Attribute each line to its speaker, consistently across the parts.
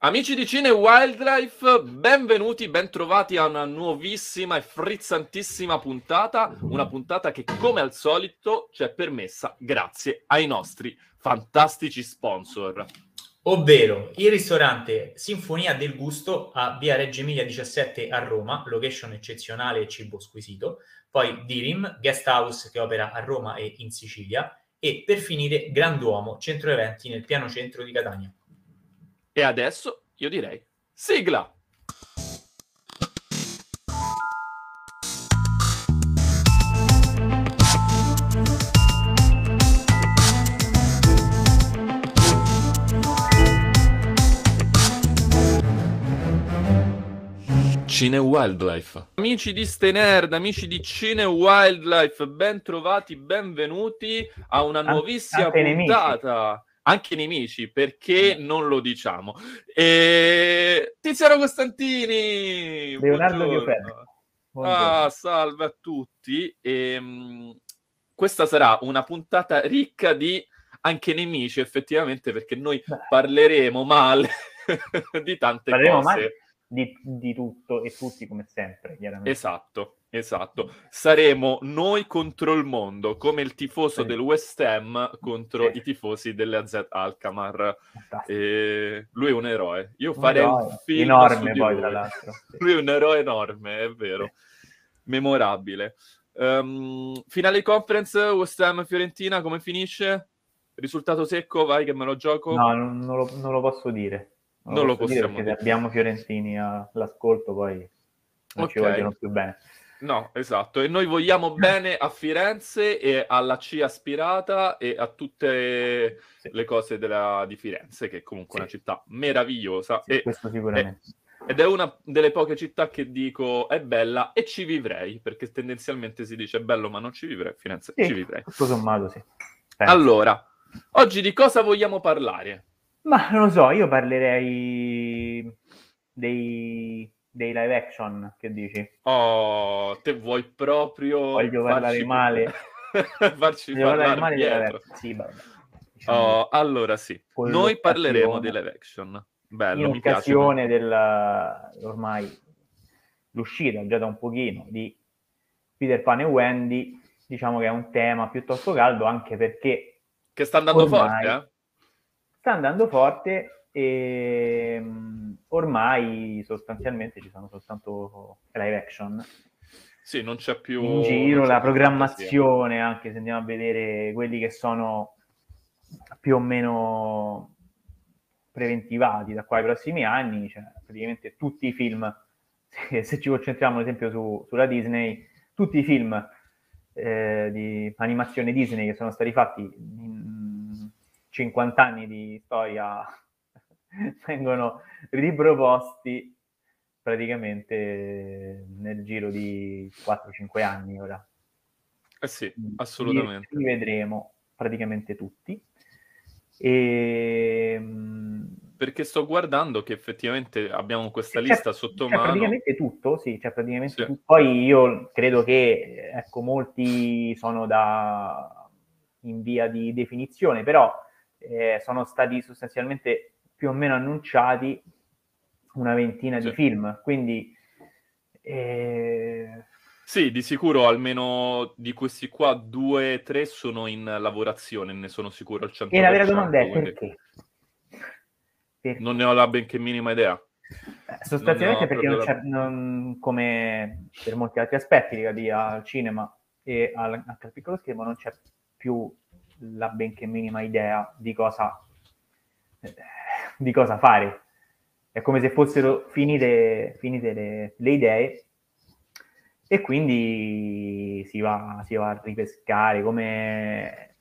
Speaker 1: Amici di Cine Wildlife, benvenuti, bentrovati a una nuovissima e frizzantissima puntata, una puntata che come al solito ci è permessa grazie ai nostri fantastici sponsor.
Speaker 2: Ovvero il ristorante Sinfonia del Gusto a via Reggio Emilia 17 a Roma, location eccezionale e cibo squisito, poi Dirim, guest house che opera a Roma e in Sicilia, e per finire Granduomo, centro eventi nel piano centro di Catania.
Speaker 1: E adesso io direi sigla! Cine Wildlife. Amici di Stenerd, amici di Cine Wildlife, ben trovati, benvenuti a una nuovissima puntata. Anche nemici, perché non lo diciamo. E... Tiziano Costantini!
Speaker 3: Leonardo
Speaker 1: buongiorno. Ah, salve a tutti. Ehm, questa sarà una puntata ricca di anche nemici, effettivamente, perché noi
Speaker 3: Beh,
Speaker 1: parleremo male di tante
Speaker 3: parleremo
Speaker 1: cose.
Speaker 3: male di, di tutto e tutti come sempre, chiaramente.
Speaker 1: Esatto, esatto. Saremo noi contro il mondo, come il tifoso
Speaker 3: Sì.
Speaker 1: del West Ham contro
Speaker 3: Sì.
Speaker 1: i tifosi dell'AZ.
Speaker 3: Fantastico.
Speaker 1: E lui è un eroe. Io
Speaker 3: Un
Speaker 1: farei un
Speaker 3: eroe.
Speaker 1: film
Speaker 3: enorme poi,
Speaker 1: lui.
Speaker 3: tra l'altro. Sì.
Speaker 1: Lui è un eroe enorme, è vero. Memorabile. Ehm, finale conference West Ham Fiorentina, come finisce? Risultato secco, vai che me lo gioco.
Speaker 3: No, non, non lo, non lo posso dire.
Speaker 1: Non lo
Speaker 3: posso dire
Speaker 1: possiamo
Speaker 3: perché se
Speaker 1: dire.
Speaker 3: abbiamo Fiorentini all'ascolto poi non ci
Speaker 1: Ok.
Speaker 3: vogliono più bene.
Speaker 1: No, esatto. E noi vogliamo bene a Firenze e alla C aspirata e a tutte
Speaker 3: Sì.
Speaker 1: le cose della- di Firenze, che è comunque
Speaker 3: Sì.
Speaker 1: una città meravigliosa.
Speaker 3: Sì,
Speaker 1: e-
Speaker 3: questo sicuramente.
Speaker 1: ed è una delle poche città che dico è bella e ci vivrei, perché tendenzialmente si dice è bello ma non ci vivrei. Firenze ci vivrei.
Speaker 3: tutto sommato sì. Penso.
Speaker 1: Allora, oggi di cosa vogliamo parlare?
Speaker 3: Ma non lo so, io parlerei dei, dei live action, che dici?
Speaker 1: Oh, te vuoi proprio
Speaker 3: Voglio parlare
Speaker 1: farci-
Speaker 3: male.
Speaker 1: farci
Speaker 3: Devo parlare male dei live action. Sì, vabbè. Diciamo,
Speaker 1: Oh, allora sì, noi parleremo dei live action.
Speaker 3: in
Speaker 1: Bello, piace.
Speaker 3: occasione della ormai l'uscita già da un pochino di Peter Pan e Wendy, diciamo che è un tema piuttosto caldo anche perché
Speaker 1: Che sta andando forte, eh?
Speaker 3: sta andando forte e mm, ormai sostanzialmente ci sono soltanto live action.
Speaker 1: Sì, non c'è più...
Speaker 3: in giro, la
Speaker 1: più
Speaker 3: programmazione, anche se andiamo a vedere quelli che sono più o meno preventivati da qua ai prossimi anni, cioè praticamente tutti i film, se, se ci concentriamo ad esempio su- sulla Disney, tutti i film eh, di animazione Disney che sono stati fatti in 50 anni di storia vengono riproposti praticamente nel giro di 4-5 anni ora.
Speaker 1: Eh sì, assolutamente.
Speaker 3: Li, li vedremo praticamente tutti. E, mm,
Speaker 1: Perché sto guardando che effettivamente abbiamo questa
Speaker 3: c'è-
Speaker 1: lista sotto
Speaker 3: c'è
Speaker 1: mano.
Speaker 3: praticamente tutto, sì, c'è praticamente
Speaker 1: Sì.
Speaker 3: tutto. Poi io credo che, ecco, molti sono da in via di definizione, però eh, sono stati sostanzialmente più o meno annunciati una ventina
Speaker 1: Sì.
Speaker 3: di film, quindi eh,
Speaker 1: Sì, di sicuro almeno di questi qua due o tre sono in lavorazione, ne sono sicuro al 100%.
Speaker 3: e la vera domanda è perché? Perché?
Speaker 1: Non ne ho la benché minima idea.
Speaker 3: Eh, Sostanzialmente
Speaker 1: Non
Speaker 3: perché non c'è, non- come per molti altri aspetti legati al cinema e al, anche al piccolo schermo, non c'è più la benché minima idea di cosa, eh, di cosa fare. È come se fossero finite, finite le, le idee e quindi si va, si va a ripescare come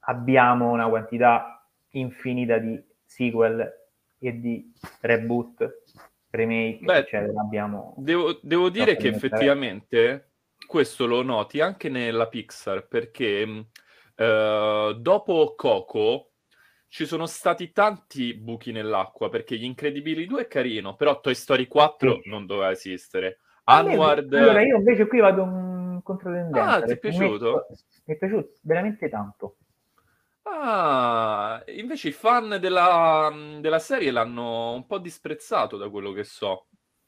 Speaker 3: abbiamo una quantità infinita di sequel e di reboot, remake,
Speaker 1: Beh,
Speaker 3: eccetera. Abbiamo
Speaker 1: Devo, devo dire che effettivamente questo lo noti anche nella Pixar, perché mh, eh, dopo Coco ci sono stati tanti buchi nell'acqua, perché Gli Incredibili 2 è carino, però Toy Story 4
Speaker 3: Sì.
Speaker 1: non doveva esistere. Onward...
Speaker 3: Allora, io invece qui vado in controtendenza.
Speaker 1: Ah, ti è
Speaker 3: mi
Speaker 1: piaciuto?
Speaker 3: Mi è piaciuto veramente tanto.
Speaker 1: Ah, invece i fan della, della serie l'hanno un po' disprezzato da quello che so.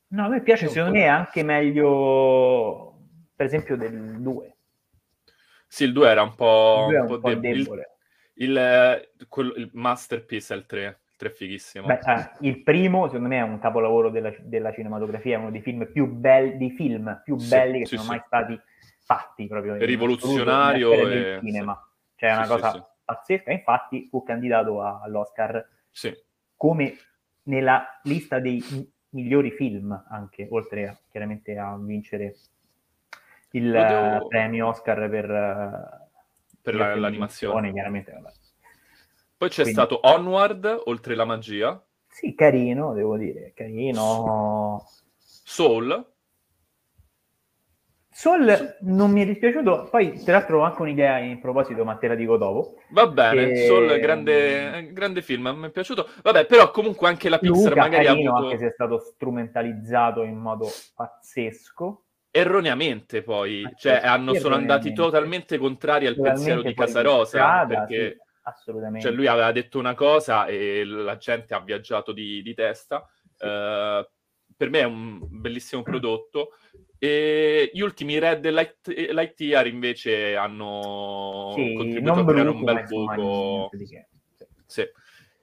Speaker 3: No, a me piace, secondo me è anche meglio, per esempio, del 2.
Speaker 1: Sì, il 2 era un po',
Speaker 3: Il 2 è
Speaker 1: un po'
Speaker 3: un po'
Speaker 1: debole.
Speaker 3: debole.
Speaker 1: Il, quello- il masterpiece è il 3. Il 3 è fighissimo.
Speaker 3: Beh, eh, il primo, secondo me, è un capolavoro della, della cinematografia, è uno dei film più belli, dei film più
Speaker 1: Sì,
Speaker 3: belli che
Speaker 1: sì,
Speaker 3: sono
Speaker 1: sì.
Speaker 3: mai stati fatti proprio
Speaker 1: Rivoluzionario
Speaker 3: assoluto
Speaker 1: e-
Speaker 3: cinema. Cioè, è una cosa pazzesca. Infatti, fu candidato a- all'Oscar come nella lista dei mi- migliori film, anche oltre a, chiaramente a vincere il
Speaker 1: devo-
Speaker 3: premio Oscar per, eh,
Speaker 1: Per la- l'animazione.
Speaker 3: chiaramente. vabbè.
Speaker 1: Poi c'è
Speaker 3: Quindi-
Speaker 1: stato Onward, oltre la magia,
Speaker 3: Sì, carino, devo dire, carino.
Speaker 1: Soul,
Speaker 3: Soul non mi è dispiaciuto, poi tra l'altro ho anche un'idea in proposito, ma te la dico dopo.
Speaker 1: va bene,
Speaker 3: E-
Speaker 1: Soul, grande, grande film, mi è piaciuto. Vabbè, però comunque anche la Pixar
Speaker 3: Luca,
Speaker 1: magari ha
Speaker 3: carino,
Speaker 1: avuto
Speaker 3: anche se è stato strumentalizzato in modo pazzesco.
Speaker 1: Erroneamente poi, cioè
Speaker 3: sì,
Speaker 1: hanno, sono andati totalmente contrari al
Speaker 3: Totalmente
Speaker 1: pensiero di Casarosa,
Speaker 3: strada,
Speaker 1: perché
Speaker 3: sì, assolutamente.
Speaker 1: cioè, lui aveva detto una cosa e la gente ha viaggiato di, di testa. Eh, per me è un bellissimo prodotto. E gli ultimi Red Light, Lightyear invece hanno
Speaker 3: Sì,
Speaker 1: contribuito a creare un bel buco.
Speaker 3: Sì.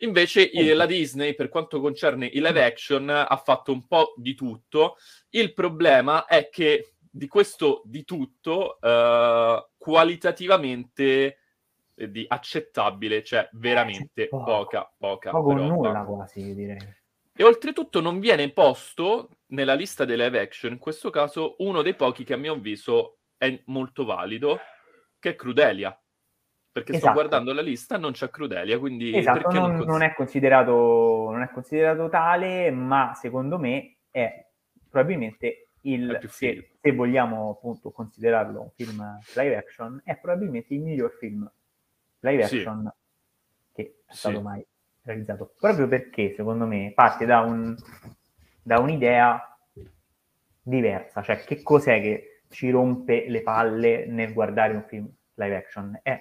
Speaker 1: Invece
Speaker 3: Comunque.
Speaker 1: la Disney, per quanto concerne i live action, ha fatto un po' di tutto. Il problema è che di questo di tutto, eh, qualitativamente eh, di accettabile, cioè veramente
Speaker 3: poco.
Speaker 1: poca, poca
Speaker 3: Poco
Speaker 1: roba.
Speaker 3: nulla quasi, direi.
Speaker 1: E oltretutto non viene posto nella lista dei live action, in questo caso, uno dei pochi che a mio avviso è molto valido, che è Crudelia. Perché sto
Speaker 3: Esatto.
Speaker 1: guardando la lista, non c'è Crudelia, quindi
Speaker 3: Esatto, non,
Speaker 1: non,
Speaker 3: non è considerato, non è considerato tale, ma secondo me è probabilmente il,
Speaker 1: È
Speaker 3: se, se vogliamo appunto considerarlo un film live action, è probabilmente il miglior film live
Speaker 1: Sì.
Speaker 3: action che è
Speaker 1: Sì.
Speaker 3: stato mai realizzato. Proprio perché, secondo me, parte da, un, da un'idea diversa, cioè che cos'è che ci rompe le palle nel guardare un film live action? È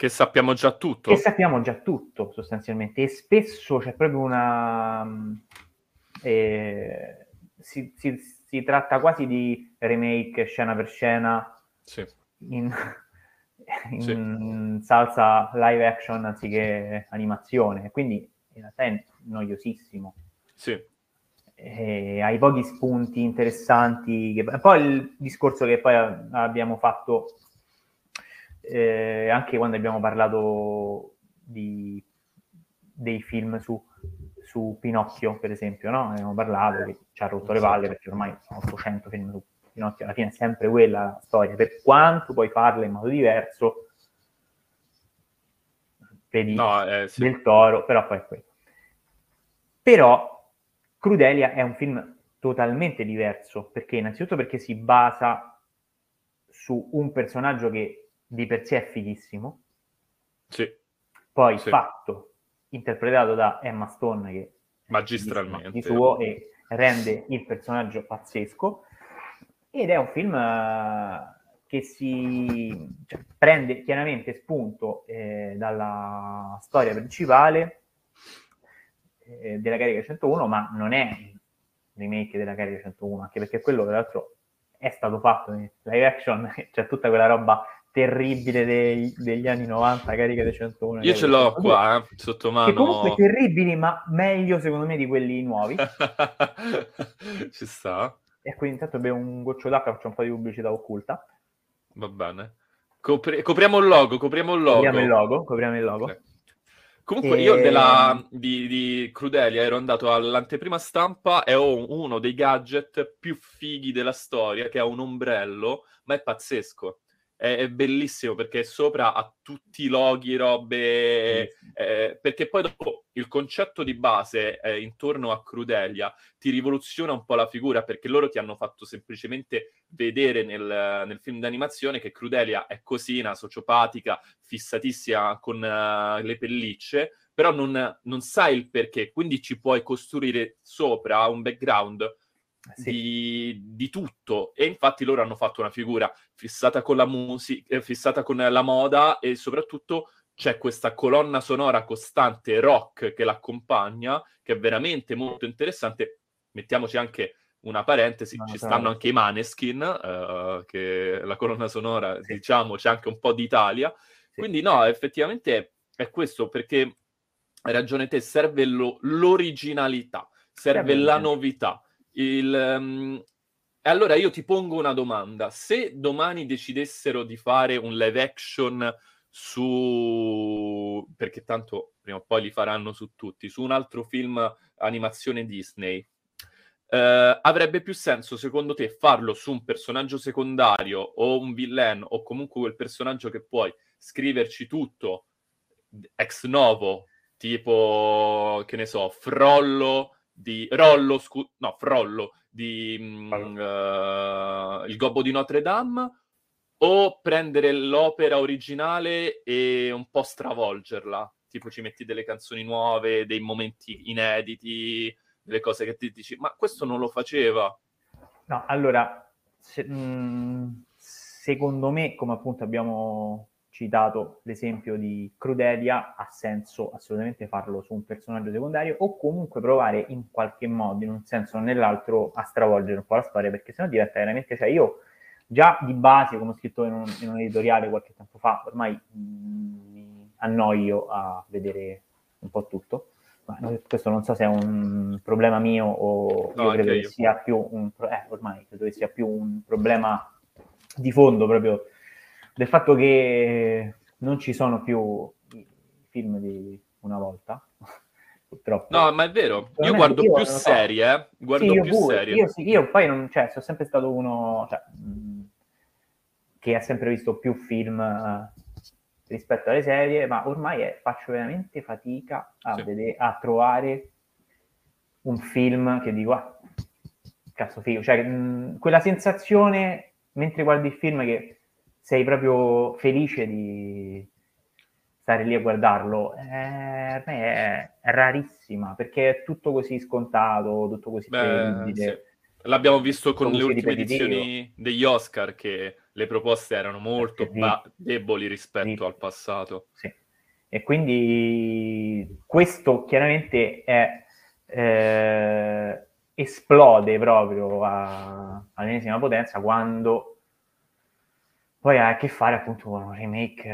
Speaker 1: Che sappiamo già tutto.
Speaker 3: che sappiamo già tutto sostanzialmente e spesso c'è proprio una mh, eh, si, si- si tratta quasi di remake scena per scena
Speaker 1: Sì.
Speaker 3: in, in salsa live action anziché animazione quindi in realtà è noiosissimo
Speaker 1: Sì.
Speaker 3: e hai pochi spunti interessanti. Che... Poi il discorso che poi abbiamo fatto eh, anche quando abbiamo parlato di, dei film su, su Pinocchio, per esempio, no? Abbiamo parlato che ci ha rotto le palle perché ormai sono 800 film su Pinocchio, alla fine è sempre quella la storia, per quanto puoi farla in modo diverso, vedi
Speaker 1: No, eh, sì.
Speaker 3: del toro, però poi è quello. Però Crudelia è un film totalmente diverso, perché innanzitutto perché si basa su un personaggio che di per sé è fighissimo,
Speaker 1: Sì,
Speaker 3: poi
Speaker 1: Sì.
Speaker 3: fatto, interpretato da Emma Stone, che
Speaker 1: magistralmente.
Speaker 3: di suo e rende il personaggio pazzesco, ed è un film eh, che si cioè, prende chiaramente spunto eh, dalla storia principale eh, della carica 101, ma non è il remake della carica 101, anche perché quello tra l'altro è stato fatto in live action, c'è tutta quella roba terribile dei- degli anni 90, carica dei 101.
Speaker 1: Io ce l'ho
Speaker 3: 102,
Speaker 1: qua, eh, sotto
Speaker 3: Che comunque
Speaker 1: mano.
Speaker 3: terribili, ma meglio secondo me di quelli nuovi.
Speaker 1: Ci sta,
Speaker 3: E quindi intanto bevo un goccio d'acqua, faccio un po' di pubblicità occulta.
Speaker 1: va bene. Copri- copriamo il logo, copriamo il logo.
Speaker 3: Copriamo il logo, copriamo il logo.
Speaker 1: Ok. Comunque
Speaker 3: E-
Speaker 1: io della, di, di Crudelia ero andato all'anteprima stampa e ho uno dei gadget più fighi della storia, che è un ombrello, ma è pazzesco. È, è bellissimo perché sopra ha tutti i loghi, robe... eh, perché poi dopo il concetto di base eh, intorno a Crudelia ti rivoluziona un po' la figura perché loro ti hanno fatto semplicemente vedere nel, nel film d'animazione che Crudelia è così, una sociopatica, fissatissima con eh, le pellicce, però non, non sai il perché, quindi ci puoi costruire sopra un background
Speaker 3: Sì.
Speaker 1: di, di tutto e infatti loro hanno fatto una figura fissata con la musica, fissata con la moda e soprattutto c'è questa colonna sonora costante rock che l'accompagna, che è veramente molto interessante. Mettiamoci anche una parentesi, no, ci stanno certo. anche i Maneskin, uh, che la colonna sonora, sì. diciamo, c'è anche un po' d'Italia. Sì. Quindi no, effettivamente è questo, perché hai ragione te, serve lo, l'originalità, serve la novità. Il, um, e allora io ti pongo una domanda. Se domani decidessero di fare un live action su... perché tanto prima o poi li faranno su tutti, su un altro film animazione Disney, eh, avrebbe più senso secondo te farlo su un personaggio secondario o un villain o comunque quel personaggio che puoi scriverci tutto ex novo, tipo, che ne so, Frollo di... Rollo, scu... no, Frollo di uh, Il Gobbo di Notre Dame o prendere l'opera originale e un po' stravolgerla, tipo ci metti delle canzoni nuove, dei momenti inediti, delle cose che ti dici, ma questo non lo faceva.
Speaker 3: No, allora, se, mh, mm, secondo me, come appunto abbiamo citato l'esempio di Crudelia, ha senso assolutamente farlo su un personaggio secondario o comunque provare in qualche modo, in un senso o nell'altro, a stravolgere un po' la storia, perché sennò diventa veramente... Cioè io già di base, come ho scritto in un, in un editoriale qualche tempo fa, ormai mm, mi annoio a vedere un po' tutto. Ma questo non so se è un problema mio o no, io credo che sia più un, eh, ormai credo che sia più un problema di fondo proprio del fatto che non ci sono più i film di una volta purtroppo.
Speaker 1: No, ma è vero. Io guardo io, più serie, eh. Guardo
Speaker 3: sì,
Speaker 1: più pure. serie.
Speaker 3: Io, sì, io poi non, cioè, sono sempre stato uno cioè, che ha sempre visto più film uh, rispetto alle serie, ma ormai è, faccio veramente fatica a, sì. vedere, a trovare un film che dico, ah, cazzo figo. Cioè, mh, quella sensazione mentre guardi il film che sei proprio felice di stare lì a guardarlo eh, è, è, rarissima perché è tutto così scontato, tutto così
Speaker 1: Beh, sì. L'abbiamo visto con le ultime edizioni degli Oscar che le proposte erano molto ba- deboli rispetto sì. al passato.
Speaker 3: Sì. E quindi questo chiaramente è, eh, esplode proprio a, all'ennesima potenza quando poi ha a che fare appunto con un remake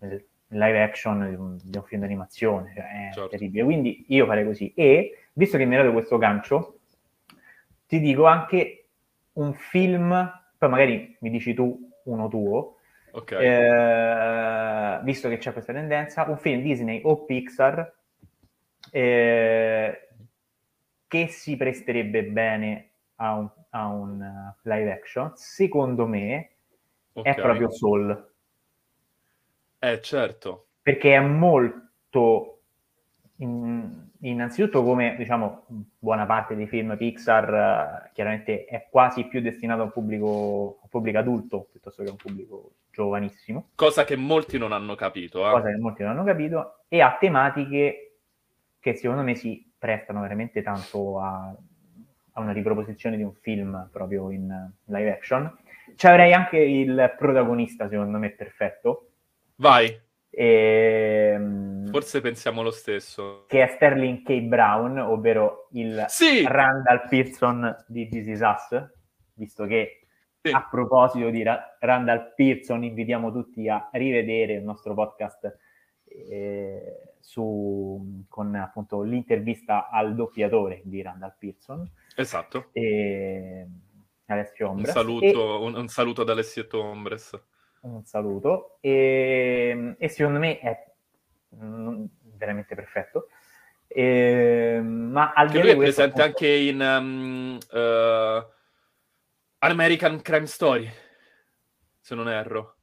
Speaker 3: eh, live action di un, di un film d'animazione, cioè è certo. terribile. Quindi io farei così. E visto che mi hai dato questo gancio, ti dico anche un film, poi magari mi dici tu uno tuo,
Speaker 1: okay.
Speaker 3: eh, visto che c'è questa tendenza, un film Disney o Pixar eh, che si presterebbe bene a un, a un live action, secondo me okay. è proprio Soul.
Speaker 1: Eh, certo.
Speaker 3: Perché è molto, in, innanzitutto come diciamo buona parte dei film Pixar, uh, chiaramente è quasi più destinato a un pubblico, a pubblico adulto piuttosto che a un pubblico giovanissimo.
Speaker 1: Cosa che molti non hanno capito. Eh?
Speaker 3: Cosa che molti non hanno capito. E ha tematiche che secondo me si prestano veramente tanto a, a una riproposizione di un film proprio in live action. Ci avrei anche il protagonista, secondo me, perfetto,
Speaker 1: Vai.
Speaker 3: E,
Speaker 1: ehm, Forse pensiamo lo stesso.
Speaker 3: Che è Sterling K. Brown, ovvero il
Speaker 1: sì!
Speaker 3: Randall Pearson di This Is Us, visto che sì. a proposito di Ra- Randall Pearson invitiamo tutti a rivedere il nostro podcast eh, su, con appunto l'intervista al doppiatore di Randall Pearson.
Speaker 1: Esatto.
Speaker 3: E, Alessio
Speaker 1: Ombres. Un saluto, e... un, un saluto ad Alessio Ombres
Speaker 3: un saluto e, e secondo me è mm, veramente perfetto. E, ma al
Speaker 1: che lui è presente appunto... anche in um, uh, American Crime Story, se non erro.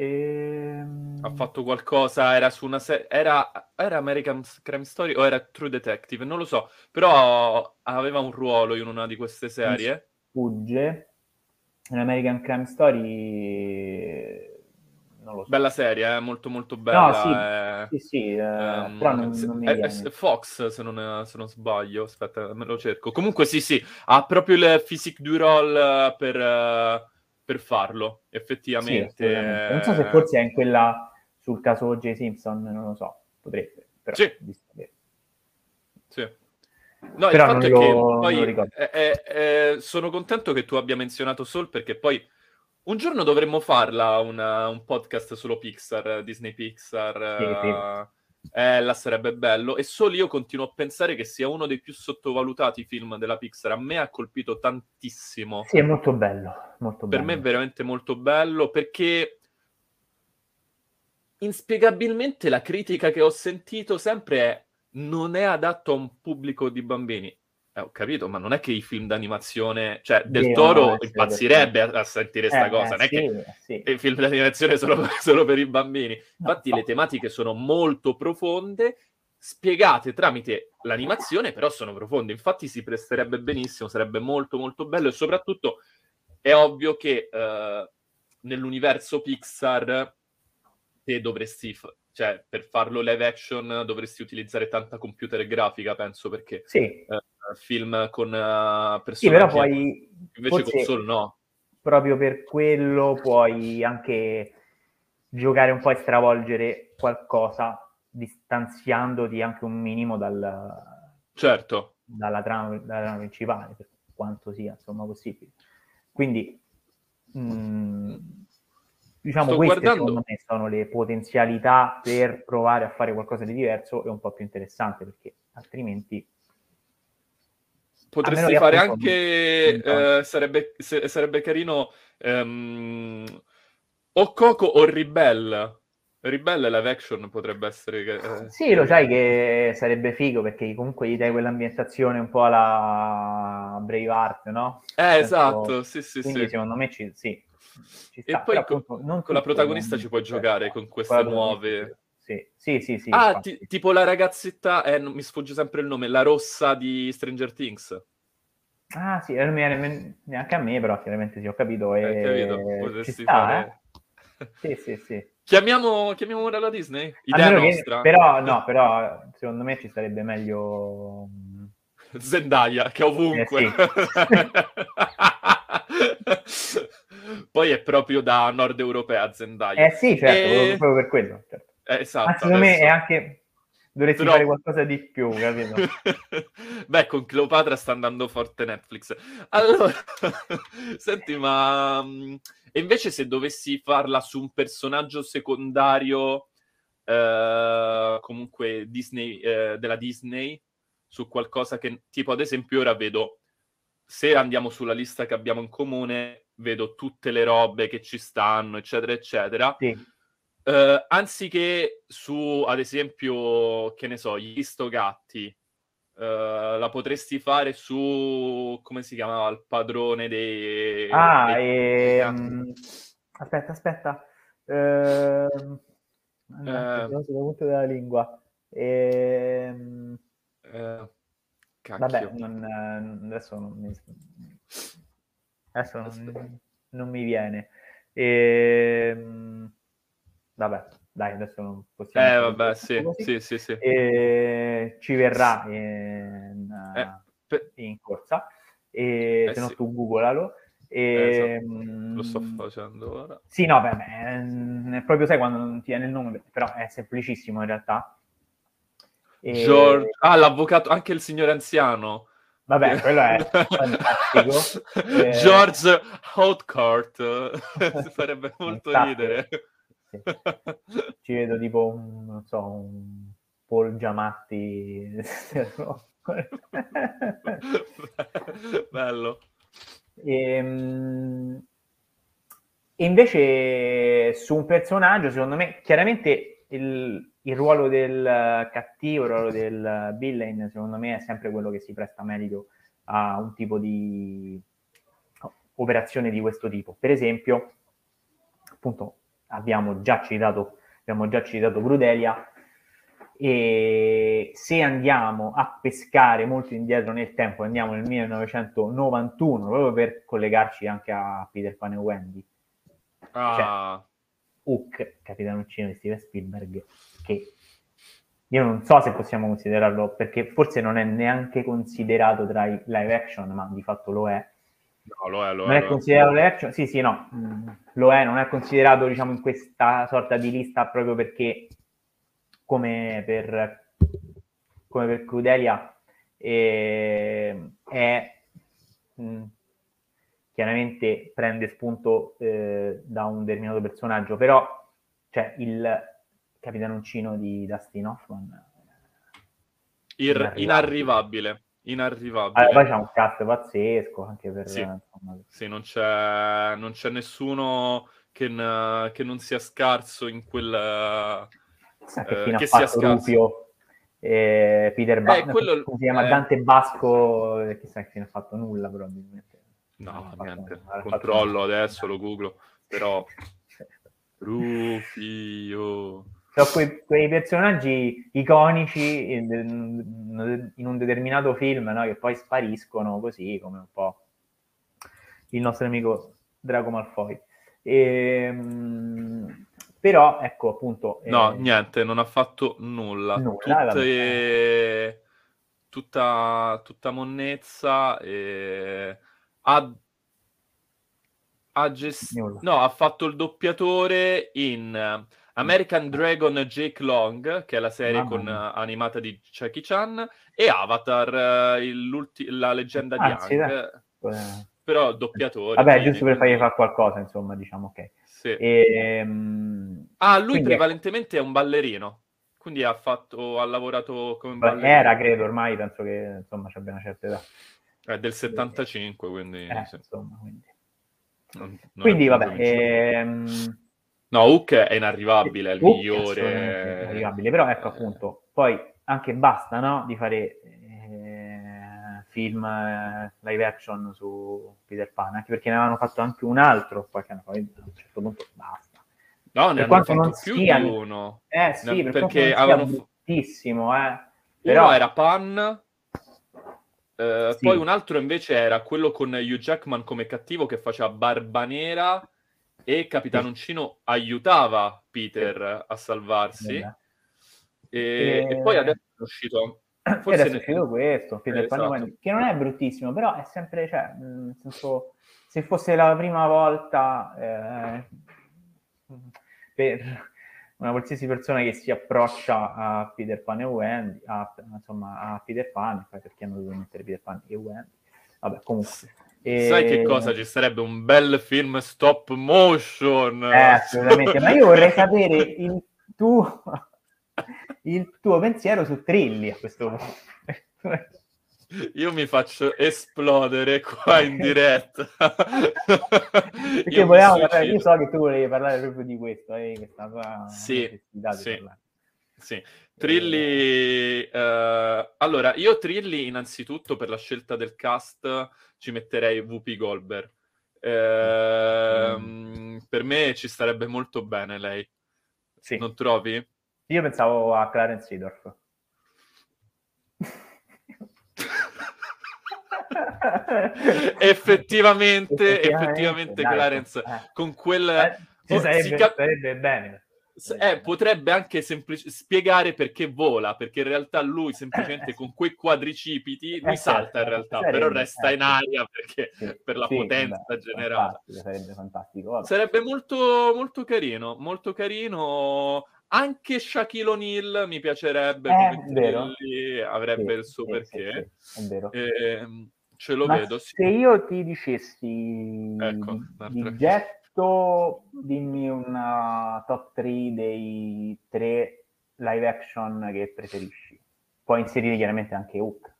Speaker 3: E... Ehm,
Speaker 1: ha fatto qualcosa, era su una serie, era, era, American Crime Story o era True Detective, non lo so, però aveva un ruolo in una di queste serie.
Speaker 3: Fugge, un American Crime Story non lo so.
Speaker 1: Bella serie, eh? molto molto bella.
Speaker 3: No, sì, eh, sì, sì eh, um, però non, non mi
Speaker 1: è, Fox, se non, se non, sbaglio, aspetta, me lo cerco. Comunque sì, sì, ha proprio il physique du roll per, per farlo, effettivamente.
Speaker 3: Sì, non so se forse è in quella sul caso O.J. Simpson non lo so, potrebbe, però...
Speaker 1: Sì. Sì. No,
Speaker 3: Però
Speaker 1: il fatto
Speaker 3: non
Speaker 1: è
Speaker 3: lo-
Speaker 1: che poi
Speaker 3: lo
Speaker 1: eh, eh, eh, sono contento che tu abbia menzionato Soul perché poi un giorno dovremmo farla una- un podcast solo Pixar, Disney Pixar.
Speaker 3: Sì, sì.
Speaker 1: eh, eh, là sarebbe bello. E Soul io continuo a pensare che sia uno dei più sottovalutati film della Pixar. A me ha colpito tantissimo.
Speaker 3: Sì, è molto bello, molto
Speaker 1: Per
Speaker 3: bello.
Speaker 1: me è veramente molto bello perché inspiegabilmente la critica che ho sentito sempre è non è adatto a un pubblico di bambini. Eh, ho capito, ma non è che i film d'animazione, cioè Del
Speaker 3: Devono
Speaker 1: Toro impazzirebbe a, a sentire sta
Speaker 3: Eh,
Speaker 1: cosa, non
Speaker 3: eh,
Speaker 1: è che
Speaker 3: sì, sì.
Speaker 1: i film d'animazione sono solo per i bambini.
Speaker 3: No,
Speaker 1: Infatti
Speaker 3: no.
Speaker 1: le tematiche sono molto profonde, spiegate tramite l'animazione, però sono profonde. Infatti si presterebbe benissimo, sarebbe molto molto bello e soprattutto è ovvio che eh, nell'universo Pixar te dovresti, f- cioè per farlo live action dovresti utilizzare tanta computer grafica, penso, perché
Speaker 3: Sì,
Speaker 1: eh, film con eh,
Speaker 3: sì, però poi
Speaker 1: invece con Soul no.
Speaker 3: proprio per quello puoi anche giocare un po' e stravolgere qualcosa distanziandoti anche un minimo dal,
Speaker 1: Certo.
Speaker 3: dalla, trama, dalla trama principale, per quanto sia insomma possibile. Quindi, mh, diciamo,
Speaker 1: Sto
Speaker 3: queste
Speaker 1: guardando-
Speaker 3: secondo me sono le potenzialità per provare a fare qualcosa di diverso e un po' più interessante, perché altrimenti
Speaker 1: Potresti fare anche, eh, sarebbe, se- sarebbe carino, ehm, o Coco o Ribelle. Ribelle live action potrebbe essere... eh,
Speaker 3: Sì, lo sai che sarebbe figo perché comunque gli dai quell'ambientazione un po' alla Braveheart, no?
Speaker 1: Eh, esatto, sì, sì,
Speaker 3: Quindi
Speaker 1: sì.
Speaker 3: secondo me ci, sì, ci
Speaker 1: E
Speaker 3: sta.
Speaker 1: poi
Speaker 3: Però,
Speaker 1: con,
Speaker 3: appunto, non
Speaker 1: con la protagonista ci puoi giocare con queste nuove...
Speaker 3: Sì, sì, sì. sì,
Speaker 1: Ah, ti- tipo la ragazzetta, eh, mi sfugge sempre il nome, la rossa di Stranger Things.
Speaker 3: Ah, sì, viene neanche a me, però chiaramente sì, ho capito. E...
Speaker 1: Eh, capito?
Speaker 3: Ci
Speaker 1: Potresti
Speaker 3: sta,
Speaker 1: fare...
Speaker 3: eh? Sì, sì, sì.
Speaker 1: Chiamiamo, chiamiamo ora la Disney? Idea
Speaker 3: meno che-
Speaker 1: nostra?
Speaker 3: Però, no, però secondo me ci sarebbe meglio...
Speaker 1: Zendaya, che ovunque.
Speaker 3: Eh,
Speaker 1: Poi è proprio da nord europea Zendaya.
Speaker 3: Eh sì, certo,
Speaker 1: E-
Speaker 3: proprio- proprio per quello. certo.
Speaker 1: Eh, esatto.
Speaker 3: Anzi, secondo me
Speaker 1: adesso-
Speaker 3: è anche... Dovresti
Speaker 1: Però-
Speaker 3: fare qualcosa di più, capito?
Speaker 1: Beh, con Cleopatra sta andando forte Netflix. Allora, senti, ma mm, e invece se dovessi farla su un personaggio secondario, eh, comunque Disney, eh, della Disney, su qualcosa che, tipo ad esempio ora vedo, se andiamo sulla lista che abbiamo in comune, vedo tutte le robe che ci stanno, eccetera, eccetera.
Speaker 3: Sì.
Speaker 1: Eh, anziché su, ad esempio, che ne so, gli Stogatti, eh, la potresti fare su, come si chiamava, il padrone dei...
Speaker 3: Ah,
Speaker 1: dei-
Speaker 3: ehm, aspetta, aspetta. Ehm...
Speaker 1: Eh.
Speaker 3: sono sulla punta della lingua. Ehm...
Speaker 1: Eh, cacchio.
Speaker 3: Vabbè, non, adesso non mi, adesso non, non mi viene. Ehm, Vabbè, dai, adesso non possiamo...
Speaker 1: Eh, vabbè, sì,
Speaker 3: così.
Speaker 1: sì, sì, sì.
Speaker 3: E ci verrà in,
Speaker 1: Eh, per-
Speaker 3: in corsa, e
Speaker 1: Eh,
Speaker 3: se no
Speaker 1: sì.
Speaker 3: tu googolalo.
Speaker 1: Eh,
Speaker 3: Ehm,
Speaker 1: Lo sto facendo ora.
Speaker 3: Sì, no, beh, beh, è proprio sai quando non ti viene il nome, però è semplicissimo in realtà. E-
Speaker 1: George... Ah, l'avvocato, anche il signore anziano.
Speaker 3: Vabbè, quello è fantastico. Eh,
Speaker 1: George Hotcourt. si farebbe molto
Speaker 3: Infatti,
Speaker 1: ridere.
Speaker 3: Sì. Ci vedo tipo un, non so, un Paul Giamatti.
Speaker 1: Bello.
Speaker 3: Ehm, E invece su un personaggio, secondo me, chiaramente il, il ruolo del cattivo, il ruolo del villain, secondo me è sempre quello che si presta meglio a un tipo di operazione di questo tipo. Per esempio, appunto, abbiamo già citato, abbiamo già citato Grudelia, e se andiamo a pescare molto indietro nel tempo, andiamo nel 1991, proprio per collegarci anche a Peter Pan e Wendy,
Speaker 1: Ah,
Speaker 3: Hook, Capitano Uccino di Steven Spielberg, che io non so se possiamo considerarlo, perché forse non è neanche considerato tra i live action, ma di fatto lo è.
Speaker 1: No, lo è, lo
Speaker 3: non
Speaker 1: è.
Speaker 3: è considerato live action? Sì, sì, no, mm, lo è, non è considerato, diciamo, in questa sorta di lista proprio perché, come per, come per Crudelia, eh, è mh, chiaramente prende spunto eh, da un determinato personaggio, però cioè, il capitanoncino di Dustin Hoffman
Speaker 1: Ir-
Speaker 3: inarrivabile.
Speaker 1: Inarrivabile.
Speaker 3: Allora, poi c'è un cast pazzesco anche per
Speaker 1: Sì.
Speaker 3: insomma,
Speaker 1: Sì, non c'è, non c'è nessuno che, n- che non sia scarso in quel...
Speaker 3: che
Speaker 1: eh, che sia scarso.
Speaker 3: Rupio eh, Peter ba-
Speaker 1: Eh, quello-
Speaker 3: si chiama
Speaker 1: eh.
Speaker 3: Dante Basco eh, chissà che fine ha fatto nulla probabilmente
Speaker 1: No,
Speaker 3: Non
Speaker 1: niente.
Speaker 3: non fatto
Speaker 1: Controllo adesso, lo googlo. Però... Rufio...
Speaker 3: Sono quei, quei personaggi iconici in, in un determinato film no? che poi spariscono così come un po' il nostro amico Drago Malfoy. Ehm, però ecco appunto
Speaker 1: No,
Speaker 3: eh,
Speaker 1: niente, non ha fatto nulla.
Speaker 3: Nulla,
Speaker 1: Tutte- tutta, tutta monnezza. E... Ha, ha gest- no, ha fatto il doppiatore in eh, American Dragon Jake Long, che è la serie con, eh, animata di Jackie Chan, e Avatar, eh, la leggenda di
Speaker 3: Anzi,
Speaker 1: Aang.
Speaker 3: eh,
Speaker 1: Però doppiatore.
Speaker 3: vabbè
Speaker 1: quindi-
Speaker 3: giusto per fargli fare qualcosa insomma diciamo ok
Speaker 1: Sì.
Speaker 3: Ehm,
Speaker 1: Ah, lui
Speaker 3: quindi,
Speaker 1: prevalentemente è un ballerino, quindi ha, fatto, ha lavorato come ballerino.
Speaker 3: era credo ormai penso che insomma ci abbia una certa età
Speaker 1: È del 75, quindi...
Speaker 3: Eh,
Speaker 1: sì.
Speaker 3: insomma, quindi.
Speaker 1: Non- non
Speaker 3: Quindi, vabbè, ehm,
Speaker 1: No, Hook è inarrivabile, è il
Speaker 3: Hook è
Speaker 1: migliore.
Speaker 3: assolutamente inarrivabile, però ecco appunto, poi anche basta no, di fare eh, film eh, live action su Peter Pan, anche perché ne avevano fatto anche un altro qualche anno fa, quindi a un certo punto basta.
Speaker 1: No, ne
Speaker 3: Per
Speaker 1: hanno
Speaker 3: quanto
Speaker 1: fatto
Speaker 3: non
Speaker 1: più
Speaker 3: sia-
Speaker 1: di uno.
Speaker 3: Eh sì,
Speaker 1: No,
Speaker 3: per
Speaker 1: perché avevano
Speaker 3: bruttissimo, eh.
Speaker 1: Uno
Speaker 3: Però
Speaker 1: era Pan, eh,
Speaker 3: Sì.
Speaker 1: poi un altro invece era quello con Hugh Jackman come cattivo che faceva Barba E Capitanoncino aiutava Peter a salvarsi. E,
Speaker 3: E-
Speaker 1: e poi adesso è uscito... Forse
Speaker 3: adesso è
Speaker 1: ne-
Speaker 3: uscito questo, Peter
Speaker 1: Eh,
Speaker 3: Pan
Speaker 1: esatto.
Speaker 3: Che non è bruttissimo, però è sempre, cioè, mh, nel senso, se fosse la prima volta eh, per una qualsiasi persona che si approccia a Peter Pan e Wendy, a, insomma, a Peter Pan, perché hanno dovuto mettere Peter Pan e Wendy, vabbè, comunque. E-
Speaker 1: Sai che cosa? Ci sarebbe un bel film stop motion.
Speaker 3: Eh, assolutamente, ma io vorrei sapere il tuo, il tuo pensiero su Trilli a questo punto.
Speaker 1: Io mi faccio esplodere qua in diretta.
Speaker 3: Perché
Speaker 1: Io
Speaker 3: volevamo io so che tu volevi parlare proprio di questo, eh, questa tua
Speaker 1: Sì, sì. Sì. Trilli, eh, allora io Trilli innanzitutto per la scelta del cast ci metterei Whoopi Goldberg. Ehm, Per me ci starebbe molto bene lei,
Speaker 3: Sì.
Speaker 1: non trovi?
Speaker 3: Io pensavo a Clarence Seedorf.
Speaker 1: effettivamente, effettivamente,
Speaker 3: dai,
Speaker 1: Clarence
Speaker 3: eh.
Speaker 1: con quel
Speaker 3: Eh,
Speaker 1: oh,
Speaker 3: sarebbe,
Speaker 1: si cap-
Speaker 3: sarebbe bene.
Speaker 1: Eh, potrebbe anche semplici- spiegare perché vola, perché in realtà lui semplicemente con quei quadricipiti, lui
Speaker 3: Eh,
Speaker 1: salta in
Speaker 3: certo,
Speaker 1: realtà,
Speaker 3: sarebbe,
Speaker 1: però resta in
Speaker 3: certo.
Speaker 1: aria perché
Speaker 3: Sì,
Speaker 1: per la
Speaker 3: sì,
Speaker 1: potenza
Speaker 3: vabbè,
Speaker 1: generata.
Speaker 3: fantastico, Sarebbe fantastico. vabbè.
Speaker 1: Sarebbe molto, molto carino, molto carino. Anche Shaquille O'Neal mi piacerebbe,
Speaker 3: Eh,
Speaker 1: avrebbe
Speaker 3: Sì,
Speaker 1: il suo perché.
Speaker 3: è vero.
Speaker 1: Ehm, ce lo
Speaker 3: Ma
Speaker 1: vedo,
Speaker 3: se io ti dicessi
Speaker 1: Ecco,
Speaker 3: di,
Speaker 1: un'altra
Speaker 3: getto, dimmi una top 3 dei tre live action che preferisci. Puoi inserire chiaramente anche Hook.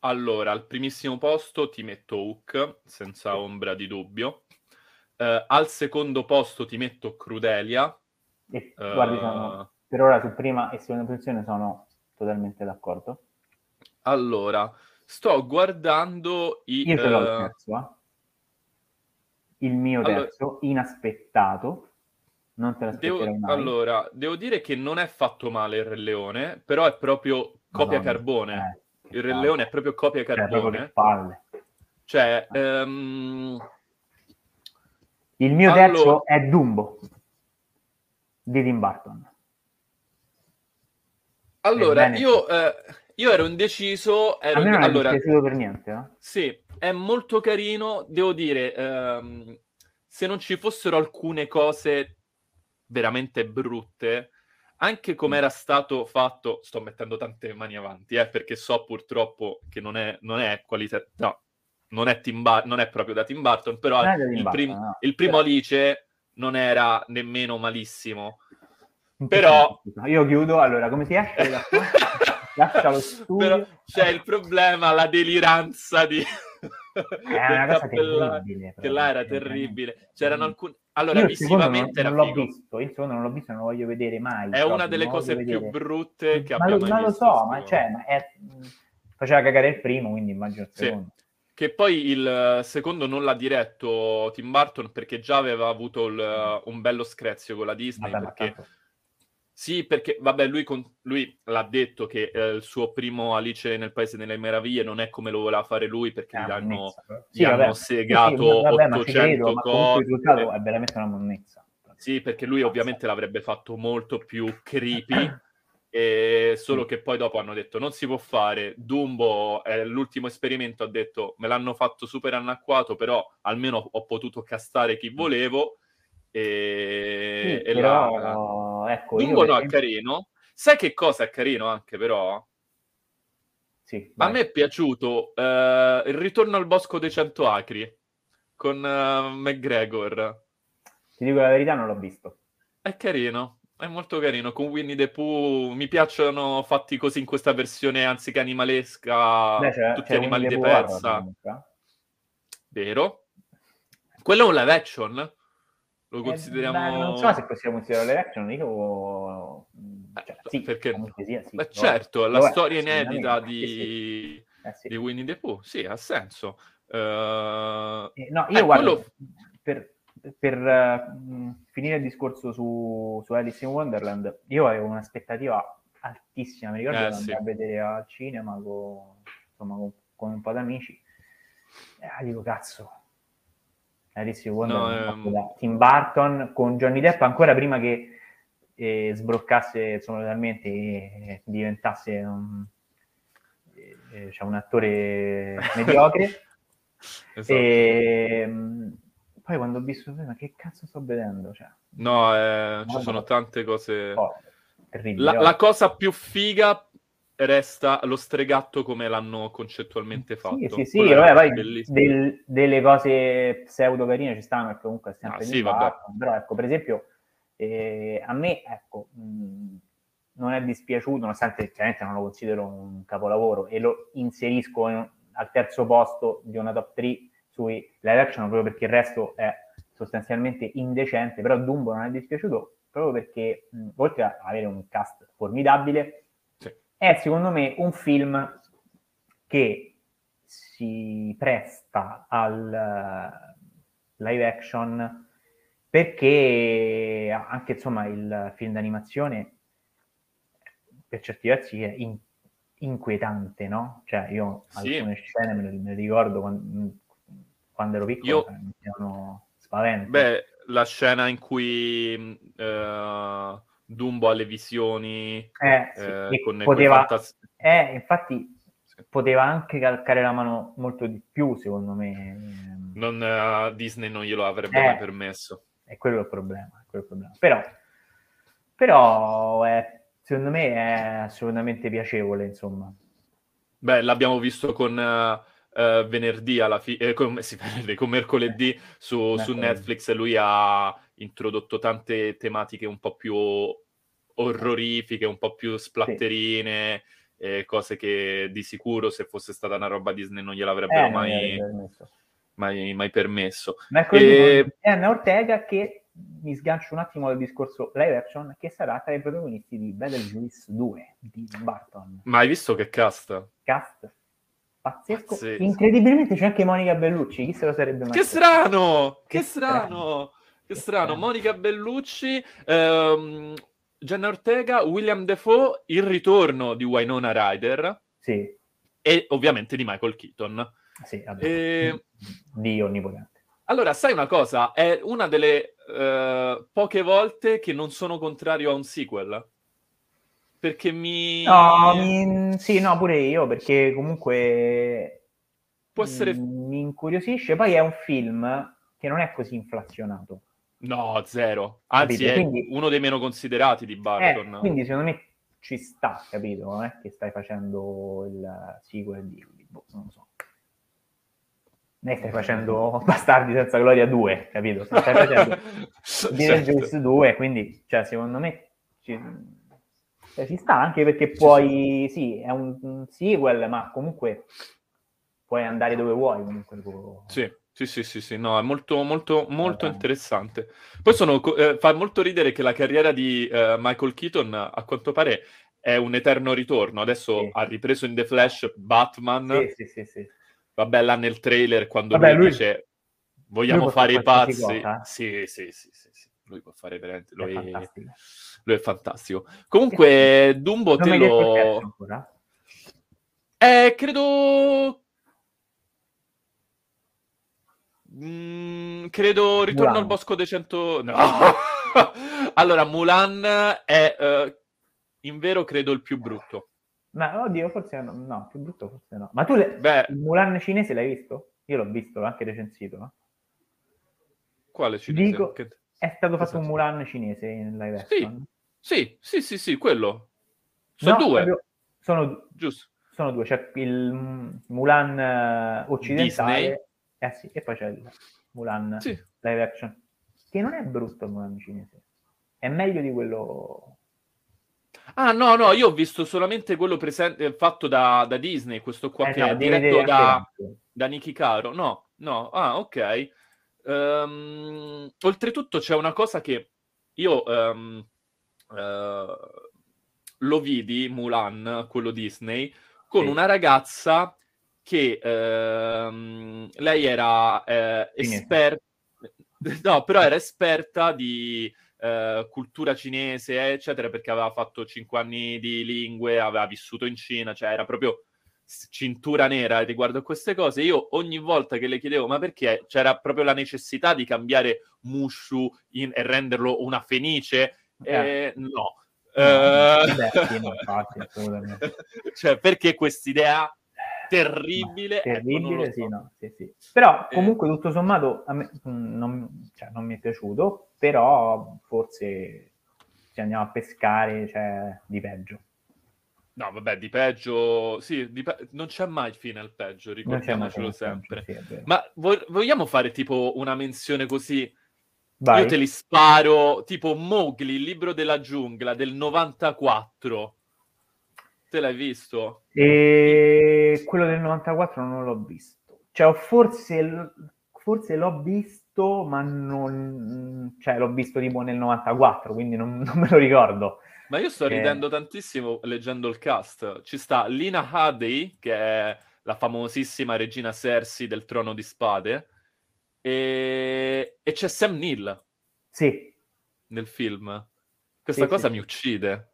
Speaker 1: Allora, al primissimo posto ti metto Hook, senza ombra di dubbio. Eh, al secondo posto ti metto Crudelia.
Speaker 3: E
Speaker 1: Eh,
Speaker 3: guardi, sono- per ora su prima e seconda posizione sono totalmente d'accordo.
Speaker 1: Allora, sto guardando i...
Speaker 3: Io ce l'ho il
Speaker 1: eh,
Speaker 3: terzo, eh. Il mio
Speaker 1: allora-
Speaker 3: terzo, inaspettato. Non te l'aspetterai
Speaker 1: devo,
Speaker 3: mai.
Speaker 1: allora, devo dire che non è fatto male il Re Leone, però è proprio copia
Speaker 3: Madonna,
Speaker 1: carbone.
Speaker 3: eh,
Speaker 1: il Re
Speaker 3: palle.
Speaker 1: Leone è proprio copia
Speaker 3: Cioè, proprio
Speaker 1: carbone.
Speaker 3: che palle.
Speaker 1: Cioè, ehm,
Speaker 3: Il mio
Speaker 1: Allora-
Speaker 3: terzo è Dumbo di Tim Burton.
Speaker 1: allora, io, eh, io ero indeciso. Ero
Speaker 3: A me non
Speaker 1: allora,
Speaker 3: è dispiaciuto per niente, eh?
Speaker 1: Sì, è molto carino, devo dire, ehm, se non ci fossero alcune cose veramente brutte, anche come era stato fatto, sto mettendo tante mani avanti, eh, perché so purtroppo che non è, non è qualità, no, non è, Bar- non è proprio da Tim Burton, però il, prim-
Speaker 3: no.
Speaker 1: il primo
Speaker 3: Però-
Speaker 1: Alice non era nemmeno malissimo. Però-
Speaker 3: Io chiudo, allora, come si esce da qua? Lascia lo studio.
Speaker 1: Però c'è il problema, la deliranza di...
Speaker 3: È una terribile.
Speaker 1: che là era
Speaker 3: cioè,
Speaker 1: terribile. C'erano alcuni... Allora,
Speaker 3: Io non,
Speaker 1: visivamente
Speaker 3: non
Speaker 1: era
Speaker 3: l'ho
Speaker 1: figo.
Speaker 3: visto, il secondo non l'ho visto, non lo voglio vedere mai.
Speaker 1: È una delle
Speaker 3: non lo
Speaker 1: cose più brutte che
Speaker 3: ma
Speaker 1: abbia
Speaker 3: lo,
Speaker 1: mai
Speaker 3: ma lo
Speaker 1: visto.
Speaker 3: so, ma, cioè, ma è- faceva cagare il primo, quindi immagino il
Speaker 1: Sì.
Speaker 3: secondo.
Speaker 1: Che poi il secondo non l'ha diretto Tim Burton perché già aveva avuto il- un bello screzio con la Disney.
Speaker 3: Vabbè,
Speaker 1: perché...
Speaker 3: tanto-
Speaker 1: Sì, perché vabbè, lui, con- lui l'ha detto che eh, il suo primo Alice nel Paese delle Meraviglie non è come lo voleva fare lui perché gli
Speaker 3: una
Speaker 1: hanno,
Speaker 3: però.
Speaker 1: gli hanno
Speaker 3: vabbè.
Speaker 1: segato
Speaker 3: Sì, sì, vabbè, ma ci
Speaker 1: 800
Speaker 3: credo, ma comunque il
Speaker 1: cose.
Speaker 3: è veramente una monnezza.
Speaker 1: Sì, perché lui ovviamente l'avrebbe fatto molto più creepy, e solo che poi dopo hanno detto non si può fare. Dumbo, è l'ultimo esperimento, ha detto me l'hanno fatto super anacquato, però almeno ho potuto castare chi volevo. E,
Speaker 3: Sì,
Speaker 1: e
Speaker 3: però,
Speaker 1: là-
Speaker 3: ecco,
Speaker 1: Dumbo no, è carino. Sai che cosa è carino anche però?
Speaker 3: Sì,
Speaker 1: A me è piaciuto eh, il ritorno al bosco dei cento acri con eh, McGregor.
Speaker 3: Ti dico la verità, non l'ho visto.
Speaker 1: È carino, è molto carino. Con Winnie the Pooh mi piacciono fatti così in questa versione anziché animalesca,
Speaker 3: Beh, c'è-
Speaker 1: tutti
Speaker 3: c'è
Speaker 1: animali di pezza. Vero? Quello è un live action? Lo
Speaker 3: Eh,
Speaker 1: consideriamo...
Speaker 3: beh, non so se possiamo considerare l'action, io... Cioè,
Speaker 1: Eh,
Speaker 3: sì,
Speaker 1: perché-
Speaker 3: sia, sì,
Speaker 1: Beh, certo, la
Speaker 3: Lo è,
Speaker 1: storia inedita di...
Speaker 3: sì. Eh, sì.
Speaker 1: di Winnie the Pooh, sì, ha senso. Eh,
Speaker 3: Eh, no, io
Speaker 1: eh,
Speaker 3: guardo,
Speaker 1: quello-
Speaker 3: per, per, eh, mh, finire il discorso su, su Alice in Wonderland, io avevo un'aspettativa altissima, mi ricordo
Speaker 1: Eh,
Speaker 3: che
Speaker 1: sì.
Speaker 3: a vedere al cinema con, insomma, con, con un po' d'amici, e ah, dico cazzo, Alice in Wonderland
Speaker 1: No, ehm,
Speaker 3: da Tim Burton con Johnny Depp ancora prima che eh, sbroccasse insomma, totalmente e diventasse un, eh, diciamo, un attore mediocre.
Speaker 1: esatto.
Speaker 3: E mh, poi quando ho visto, ma che cazzo sto vedendo? Cioè,
Speaker 1: No, eh, ci
Speaker 3: No,
Speaker 1: sono
Speaker 3: no.
Speaker 1: tante cose...
Speaker 3: oh, terribile.
Speaker 1: La,
Speaker 3: oh.
Speaker 1: la cosa più figa resta lo stregatto come l'hanno concettualmente fatto.
Speaker 3: Sì, sì, sì, vabbè, poi del- delle cose pseudo carine ci stanno, perché comunque è sempre
Speaker 1: Ah, sì,
Speaker 3: però ecco, per esempio, eh, a me, ecco, mh, non è dispiaciuto, nonostante chiaramente non lo considero un capolavoro e lo inserisco in- al terzo posto di una top 3 sui live action proprio perché il resto è sostanzialmente indecente, però Dumbo non è dispiaciuto proprio perché, mh, oltre ad avere un cast formidabile. È secondo me un film che si presta al eh, live action perché anche insomma il film d'animazione per certi versi è in- inquietante, no? Cioè io
Speaker 1: Sì.
Speaker 3: alcune scene me le, me le ricordo quando, quando ero piccolo,
Speaker 1: Io-
Speaker 3: cioè, mi facevano spavento.
Speaker 1: Beh, la scena in cui eh, Dumbo ha le visioni
Speaker 3: Eh, sì,
Speaker 1: eh, con
Speaker 3: poteva,
Speaker 1: fantas-
Speaker 3: eh, infatti
Speaker 1: Sì.
Speaker 3: poteva anche calcare la mano molto di più, secondo me.
Speaker 1: Non, eh, Disney non glielo avrebbe
Speaker 3: Eh.
Speaker 1: mai permesso.
Speaker 3: È quello il problema. Quello il problema. Però, però è- secondo me è assolutamente piacevole, insomma.
Speaker 1: Beh, l'abbiamo visto con eh, eh, venerdì alla fine, con, sì, con mercoledì su, su. Netflix. Lui ha introdotto tante tematiche un po' più orrorifiche, un po' più splatterine, eh, cose che di sicuro se fosse stata una roba Disney non gliel'avrebbero
Speaker 3: Eh,
Speaker 1: mai,
Speaker 3: permesso.
Speaker 1: mai, mai permesso.
Speaker 3: Mercoledì
Speaker 1: E-
Speaker 3: con Anna Ortega che mi sgancio un attimo dal discorso live action che sarà tra i protagonisti di Beetlejuice 2 di Barton.
Speaker 1: Ma hai visto che cast?
Speaker 3: Cast pazzesco.
Speaker 1: Pazzesco.
Speaker 3: Incredibilmente c'è anche Monica Bellucci, chi se lo sarebbe mai
Speaker 1: Che strano! Che,
Speaker 3: Che strano.
Speaker 1: strano! Che strano! Monica Bellucci, ehm, Jenna Ortega, William Defoe, il ritorno di Winona Ryder
Speaker 3: Sì,
Speaker 1: e ovviamente di Michael Keaton.
Speaker 3: sì.
Speaker 1: E-
Speaker 3: Dio onnipotente.
Speaker 1: Allora, sai una cosa? È una delle eh, poche volte che non sono contrario a un sequel. perché mi...
Speaker 3: No, mi... sì, no, pure io, perché comunque
Speaker 1: può essere...
Speaker 3: mi incuriosisce. Poi è un film che non è così inflazionato.
Speaker 1: No, zero. Anzi, capito? è quindi... uno dei meno considerati di Barton.
Speaker 3: Eh, quindi secondo me ci sta, capito? Non è che stai facendo il sequel di... Boh, non lo so. Ne stai facendo Bastardi senza gloria 2, capito? Stai facendo Beetlejuice certo. 2, quindi, cioè, secondo me ci, cioè, ci sta anche perché puoi, sì, è un, un, sequel, ma comunque puoi andare dove vuoi. Comunque.
Speaker 1: Sì. Sì, sì, sì, sì, no, è molto, molto, molto okay. interessante. Poi sono, eh, fa molto ridere che la carriera di eh, Michael Keaton, a quanto pare, è un eterno ritorno. Adesso sì. ha ripreso in The Flash Batman.
Speaker 3: Sì, sì, sì. sì.
Speaker 1: Vabbè, là nel trailer, quando Vabbè, lui, lui, dice vogliamo lui fare i pazzi. Eh? Sì, sì, sì, sì, sì, Lui può fare veramente... Lui è, è lui è fantastico. Comunque, Dumbo non te lo... Eh, credo Mm, credo Ritorno Mulan. al Bosco dei Cento... No. allora, Mulan è, uh, in vero, credo il più brutto.
Speaker 3: Ma oddio, forse no, no più brutto forse no. Ma tu le... Beh, il Mulan cinese l'hai visto? Io l'ho visto, l'ho anche recensito. No?
Speaker 1: Quale cinese?
Speaker 3: Dico, che... è stato fatto un Mulan cinese in live
Speaker 1: action. Sì, sì, sì, sì, sì quello. Sono no, due. Proprio...
Speaker 3: Sono... Giusto. Sono due, c'è il Mulan eh, occidentale Disney. Eh sì, e poi c'è il Mulan sì. live action, che non è brutto il Mulan cinese, è meglio di quello...
Speaker 1: Ah no, no, io ho visto solamente quello presente, fatto da, da Disney, questo qua eh, che no, è diretto da, da Nicky Caro. No, no, ah ok. Um, oltretutto c'è una cosa che io um, uh, lo vidi, Mulan, quello Disney, con sì. una ragazza che ehm, lei era eh, esperta, no, però era esperta di eh, cultura cinese, eccetera, perché aveva fatto cinque anni di lingue, aveva vissuto in Cina, cioè era proprio cintura nera riguardo a queste cose. Io ogni volta che le chiedevo, ma perché c'era proprio la necessità di cambiare Mushu in, e renderlo una fenice? Eh. Eh, no. No, beh, sì, no, infatti, cioè, perché quest'idea terribile.
Speaker 3: Ecco, terribile, ecco, so. sì, no, sì, sì. Però eh. comunque eh. tutto sommato a me mm, non, cioè, non, mi è piaciuto, però forse se andiamo a pescare c'è di peggio.
Speaker 1: No, vabbè, di peggio, sì, di pe... non c'è mai fine al peggio, ricordiamocelo sempre. Peggio, sì, Ma vo- vogliamo fare tipo una menzione così? Vai. Io te li sparo, tipo Mowgli, il libro della giungla del 94 Te l'hai visto?
Speaker 3: E quello del 94 non l'ho visto. Cioè, forse, forse l'ho visto, ma non... Cioè, l'ho visto tipo nel 94, quindi non, non me lo ricordo.
Speaker 1: Ma io sto ridendo eh... tantissimo leggendo il cast. Ci sta Lina Hadley, che è la famosissima regina Cersei del Trono di Spade, e, e c'è Sam Neill.
Speaker 3: Sì.
Speaker 1: Nel film. Questa sì, cosa sì. mi uccide.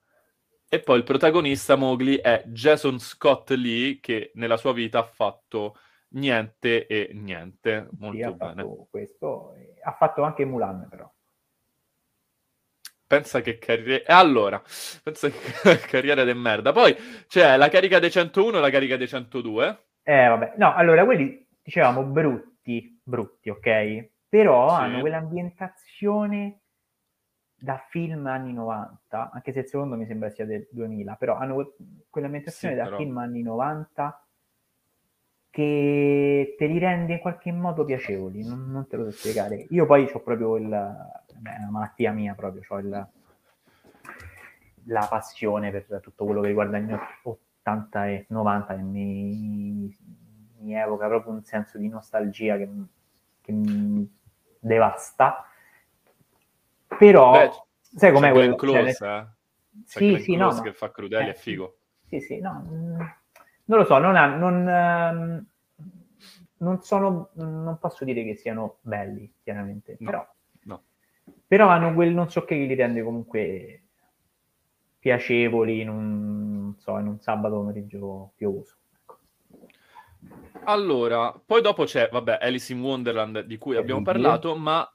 Speaker 1: E poi il protagonista Mowgli è Jason Scott Lee, che nella sua vita ha fatto niente e niente. Molto
Speaker 3: sì, ha
Speaker 1: bene.
Speaker 3: Questo, ha fatto anche Mulan, però.
Speaker 1: Pensa che carriera. Allora, pensa che carriera di merda. Poi c'è la carica dei 101 e la carica dei 102.
Speaker 3: Eh, vabbè. No, allora, quelli dicevamo brutti, brutti, ok? Però sì. hanno quell'ambientazione da film anni 90, anche se il secondo mi sembra sia del 2000, però hanno quell'ambientazione sì, da però... film anni 90 che te li rende in qualche modo piacevoli, non, non te lo so spiegare. Io poi ho proprio il... Beh, è una malattia mia proprio, ho il, la passione per tutto quello che riguarda gli anni 80 e 90 che mi, mi evoca proprio un senso di nostalgia che, che mi devasta però, Beh,
Speaker 1: sai com'è quello? Close, cioè, eh? Sì, sì, no, che fa crudeli
Speaker 3: eh,
Speaker 1: è figo.
Speaker 3: Sì, sì, no. Mm, non lo so, non, ha, non, um, non, sono, non posso dire che siano belli, chiaramente, no, però, no. però hanno quel non so che li rende comunque piacevoli in un, so, in un sabato pomeriggio piovoso. Ecco.
Speaker 1: Allora, poi dopo c'è, vabbè, Alice in Wonderland di cui abbiamo parlato, ma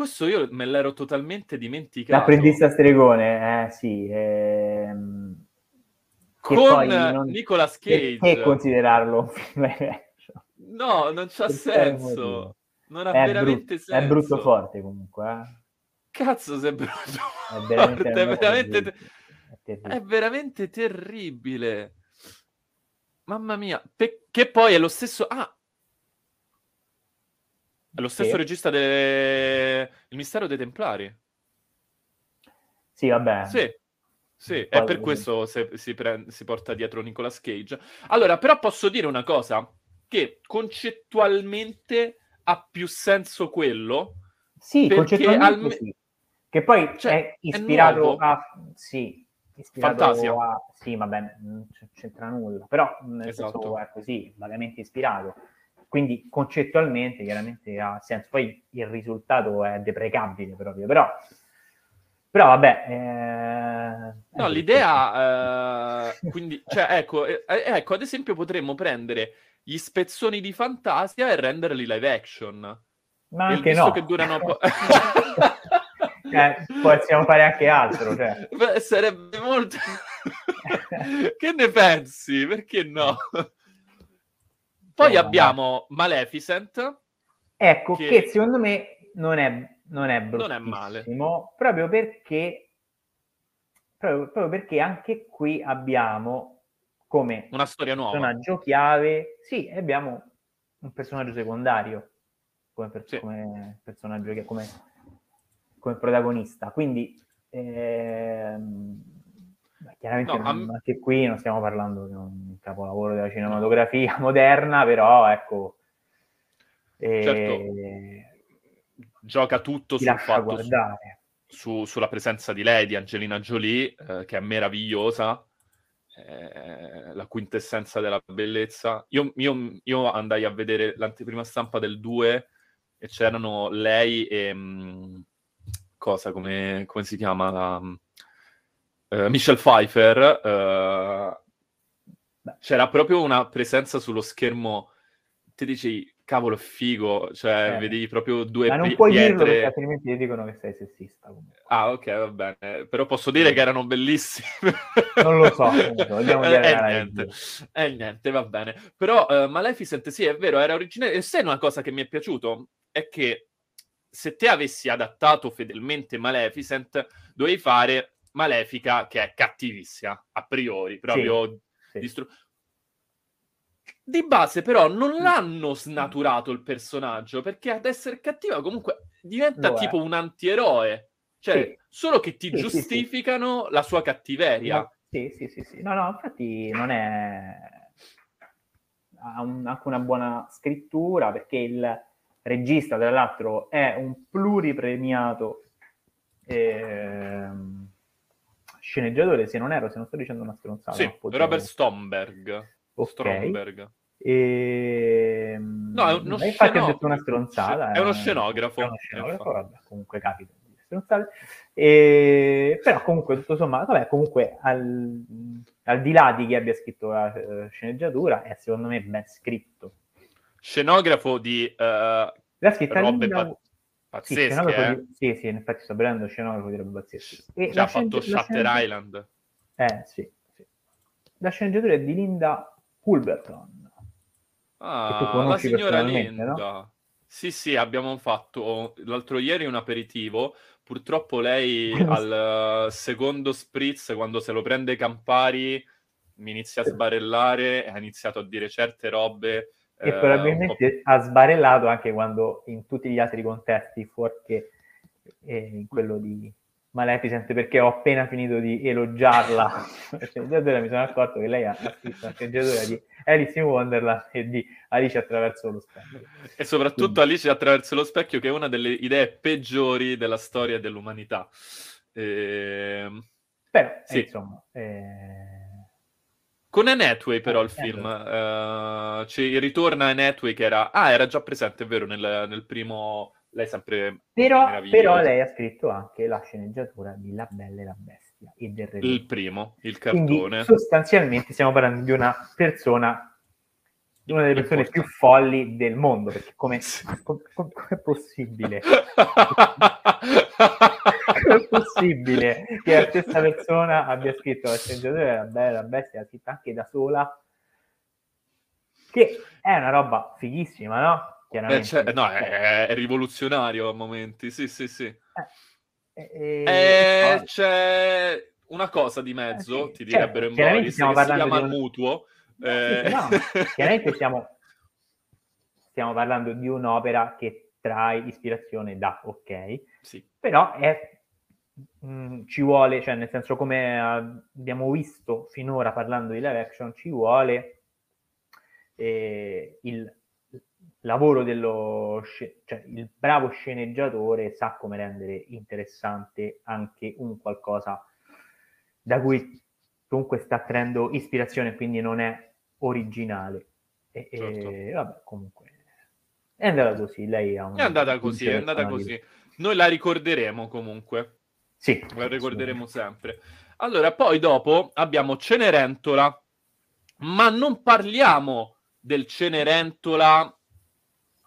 Speaker 1: questo io me l'ero totalmente dimenticato.
Speaker 3: L'apprendista stregone, eh sì. Ehm...
Speaker 1: Con non... Nicolas Cage.
Speaker 3: Perché considerarlo un film action?
Speaker 1: No, non c'ha senso. Non ha è veramente
Speaker 3: brutto,
Speaker 1: senso.
Speaker 3: È brutto forte comunque. Eh?
Speaker 1: Cazzo, sei brutto. È veramente, è veramente, è, è veramente terribile. Mamma mia, Pe- che poi è lo stesso... Ah, è lo stesso sì. regista del de... Mistero dei Templari.
Speaker 3: Sì, vabbè.
Speaker 1: Sì, sì, è per questo se, si, pre- si porta dietro Nicolas Cage. Allora, però posso dire una cosa, che concettualmente ha più senso quello.
Speaker 3: Sì, concettualmente al... sì. Che poi cioè, è ispirato è a... Sì, ispirato
Speaker 1: Fantasia.
Speaker 3: a... Sì, va bene, non c'entra nulla. Però nel esatto. senso è così, vagamente ispirato. Quindi concettualmente chiaramente ha senso. Poi il risultato è deprecabile proprio, però... Però vabbè...
Speaker 1: Eh... No, l'idea... Eh, quindi, cioè, ecco, eh, ecco, ad esempio potremmo prendere gli spezzoni di Fantasia e renderli live action.
Speaker 3: Ma anche no.
Speaker 1: che durano po'...
Speaker 3: eh, possiamo fare anche altro. Cioè.
Speaker 1: Beh, sarebbe molto... che ne pensi? Perché no? Poi oh, abbiamo Maleficent.
Speaker 3: Ecco, che... che, secondo me non è, non è
Speaker 1: Non è male.
Speaker 3: Proprio perché, proprio, proprio perché anche qui abbiamo come
Speaker 1: una storia nuova.
Speaker 3: personaggio chiave, sì, abbiamo un personaggio secondario come, per, sì. come personaggio come, come protagonista. Quindi ehm, Chiaramente no, am... anche qui non stiamo parlando di un capolavoro della cinematografia moderna, però ecco...
Speaker 1: Eh, certo, gioca tutto sul fatto su, su, sulla presenza di lei, di Angelina Jolie, eh, che è meravigliosa, eh, la quintessenza della bellezza. Io, io, io, andai a vedere l'anteprima stampa del 2 e c'erano lei e... Mh, mm, cosa, come, come si chiama? La, uh, Michelle Pfeiffer, uh, c'era proprio una presenza sullo schermo, ti dici, cavolo, figo, cioè eh. vedi proprio due
Speaker 3: Ma non puoi pietre... dirlo perché altrimenti ti dicono che sei sessista. Comunque.
Speaker 1: Ah, ok, va bene. Però posso dire che erano bellissimi.
Speaker 3: non lo so, dobbiamo dire
Speaker 1: eh, niente. Eh, niente, va bene. Però uh, Maleficent, sì, è vero, era originale. E sai una cosa che mi è piaciuto? È che se te avessi adattato fedelmente Maleficent, dovevi fare Malefica che è cattivissima a priori, proprio sì, distru- di base però non mm. l'hanno snaturato il personaggio perché ad essere cattiva comunque diventa tipo un antieroe cioè sì. solo che ti sì, giustificano sì, la sua cattiveria.
Speaker 3: No, sì sì sì sì. No no infatti non è ha un, anche una buona scrittura perché il regista tra l'altro è un pluripremiato ehm sceneggiatore, se non ero, se non sto dicendo una stronzata.
Speaker 1: Sì, Robert Stomberg. Okay. Stromberg.
Speaker 3: E...
Speaker 1: No, è uno
Speaker 3: infatti sceno... ho detto una stronzata.
Speaker 1: È uno scenografo.
Speaker 3: È uno scenografo, vabbè, comunque capita di stronzate. E... Però comunque, tutto sommato, vabbè, comunque al... al, di là di chi abbia scritto la uh, sceneggiatura, è secondo me ben scritto.
Speaker 1: Scenografo di uh,
Speaker 3: la scritta
Speaker 1: robe Linda... Pazzesche, sì,
Speaker 3: eh? di... sì, sì, in effetti sto vedendo scenografo di robe pazzesche.
Speaker 1: E Già ha fatto Shutter Island.
Speaker 3: Eh, sì, sì. La sceneggiatura è di Linda Pulverton.
Speaker 1: Ah, la signora Linda. No? Sì, sì, abbiamo fatto l'altro ieri un aperitivo. Purtroppo lei al secondo spritz, quando se lo prende Campari, mi inizia a sbarellare e ha iniziato a dire certe robe
Speaker 3: e eh, probabilmente ha sbarellato anche quando in tutti gli altri contesti, fuorché eh, in quello di Maleficent, perché ho appena finito di elogiarla. mi sono accorto che lei ha scritto una sceneggiatura di Alice in Wonderland e di Alice attraverso lo specchio.
Speaker 1: E soprattutto Quindi. Alice attraverso lo specchio, che è una delle idee peggiori della storia dell'umanità. Ehm,
Speaker 3: Però, sì. insomma... Eh
Speaker 1: con Anne Hathaway però il film, uh, ci ritorna Anne Hathaway che era... Ah, era già presente, è vero, nel, nel primo... Lei sempre
Speaker 3: però, però lei ha scritto anche la sceneggiatura di La Bella e la Bestia e del Re.
Speaker 1: Il primo, il cartone.
Speaker 3: Quindi, sostanzialmente stiamo parlando di una persona una delle persone più folli del mondo, perché come, è possibile? come è possibile che la stessa persona abbia scritto la sceneggiatura della Bella Bestia, scritta anche da sola, che è una roba fighissima, no?
Speaker 1: Eh, cioè, no, è, è, rivoluzionario a momenti, sì, sì, sì.
Speaker 3: Eh, eh,
Speaker 1: eh, c'è una cosa di mezzo, sì, ti direbbero certo, in Boris, che si chiama il mutuo,
Speaker 3: eh... No, chiaramente stiamo, stiamo parlando di un'opera che trae ispirazione da ok,
Speaker 1: sì.
Speaker 3: però è, mh, mm, ci vuole, cioè nel senso come abbiamo visto finora parlando di live action, ci vuole eh, il lavoro dello cioè il bravo sceneggiatore sa come rendere interessante anche un qualcosa da cui comunque sta traendo ispirazione, quindi non è originale. E, certo. e vabbè, comunque è andata così. Lei ha un,
Speaker 1: è andata così, è andata così. Noi la ricorderemo comunque.
Speaker 3: Sì,
Speaker 1: la ricorderemo sempre. Allora, poi dopo abbiamo Cenerentola, ma non parliamo del Cenerentola.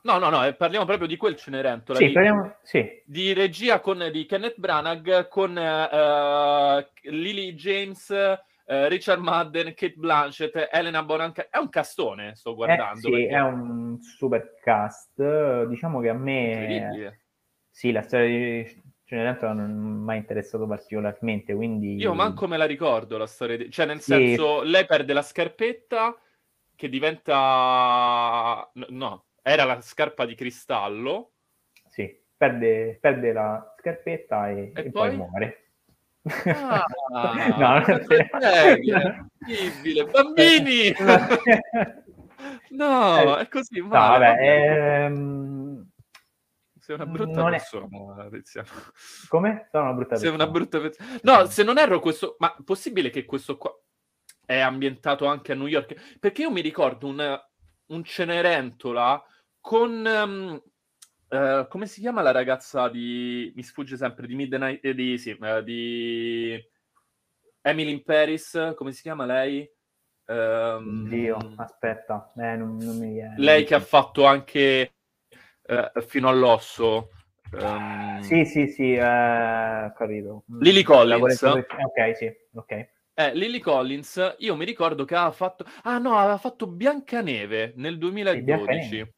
Speaker 1: No, no, no, eh, parliamo proprio di quel Cenerentola.
Speaker 3: Sì,
Speaker 1: di,
Speaker 3: parliamo, sì.
Speaker 1: di regia con, di Kenneth Branagh con uh, Lily James eh, Richard Madden, Kate Blanchett, Elena Bonanca. È un castone, sto guardando.
Speaker 3: Eh, sì, perché... è un super cast. Diciamo che a me... Sì, la storia di Cenerentola non mi ha interessato particolarmente, quindi...
Speaker 1: Io manco me la ricordo la storia di... Cioè, nel sì. senso, lei perde la scarpetta che diventa... No, era la scarpa di cristallo.
Speaker 3: Sì, perde, perde la scarpetta e, e, e poi? poi muore.
Speaker 1: Ah, no, incredibile, bambini! no, è così.
Speaker 3: No, vabbè, ehm...
Speaker 1: Sei una brutta persona, è... Tiziano.
Speaker 3: Come? Sono una brutta
Speaker 1: persona. Sei una brutta persona. No, se non erro questo... Ma possibile che questo qua è ambientato anche a New York? Perché io mi ricordo un, un Cenerentola con... Um, Uh, come si chiama la ragazza di... mi sfugge sempre, di Midnight... Eh, di, sì, uh, di Emily in Paris, come si chiama lei?
Speaker 3: Um, Dio, aspetta, eh, non, non mi viene.
Speaker 1: Lei che ha fatto anche uh, Fino all'osso. Um...
Speaker 3: Sì, sì, sì, capito.
Speaker 1: Lily Collins.
Speaker 3: Ok, sì, ok.
Speaker 1: Eh, Lily Collins, io mi ricordo che aveva fatto... Ah no, aveva fatto Biancaneve nel 2012. Sì,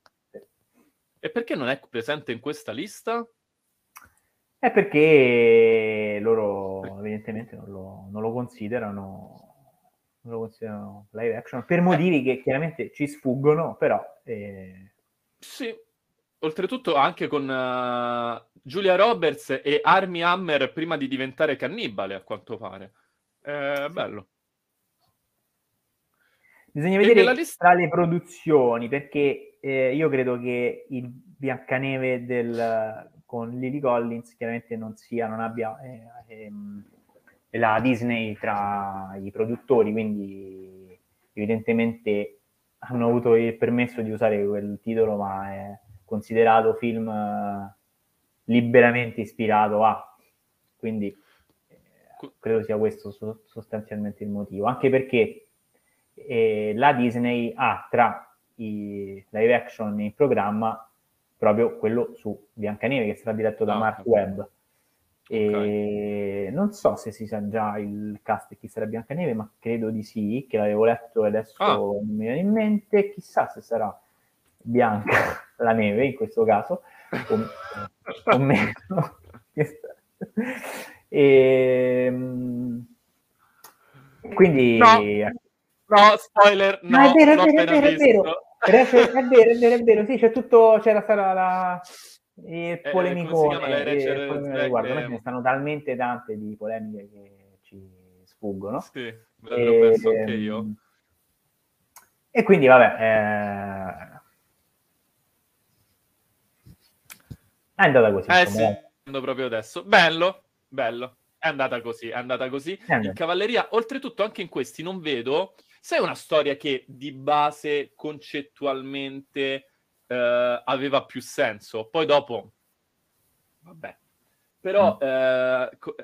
Speaker 1: e perché non è presente in questa lista?
Speaker 3: È perché loro evidentemente non lo, non lo considerano non lo considerano live action per motivi eh. che chiaramente ci sfuggono, però eh...
Speaker 1: sì. Oltretutto anche con uh, Julia Roberts e Army Hammer prima di diventare cannibale, a quanto pare. È bello.
Speaker 3: Bisogna vedere lista... tra le produzioni, perché eh, io credo che il Biancaneve del, con Lily Collins chiaramente non sia, non abbia eh, ehm, la Disney tra i produttori, quindi evidentemente hanno avuto il permesso di usare quel titolo, ma è considerato film eh, liberamente ispirato a, quindi eh, credo sia questo so- sostanzialmente il motivo, anche perché eh, la Disney ha tra i live action in programma proprio quello su Biancaneve che sarà diretto da ah, Mark okay. Webb e okay. non so se si sa già il cast di chi sarà Biancaneve ma credo di sì che l'avevo letto e adesso ah. non mi viene in mente chissà se sarà bianca la neve in questo caso o, o meno e, ehm, quindi
Speaker 1: no. No, spoiler, no,
Speaker 3: no è vero, è vero, è vero, è vero. È vero, è vero, è vero, sì, c'è tutto, c'è la, la, il polemicone, eh, eh, guarda, eh, ne stanno talmente tante di polemiche che ci sfuggono.
Speaker 1: Sì, me lo penso anche io. Ehm,
Speaker 3: e quindi, vabbè, eh... è andata così.
Speaker 1: Eh sì, proprio adesso. Bello, bello. È andata così, è andata così. È in cavalleria, oltretutto anche in questi non vedo Sai una storia che di base concettualmente eh, aveva più senso, poi dopo, vabbè, però mm. eh, co-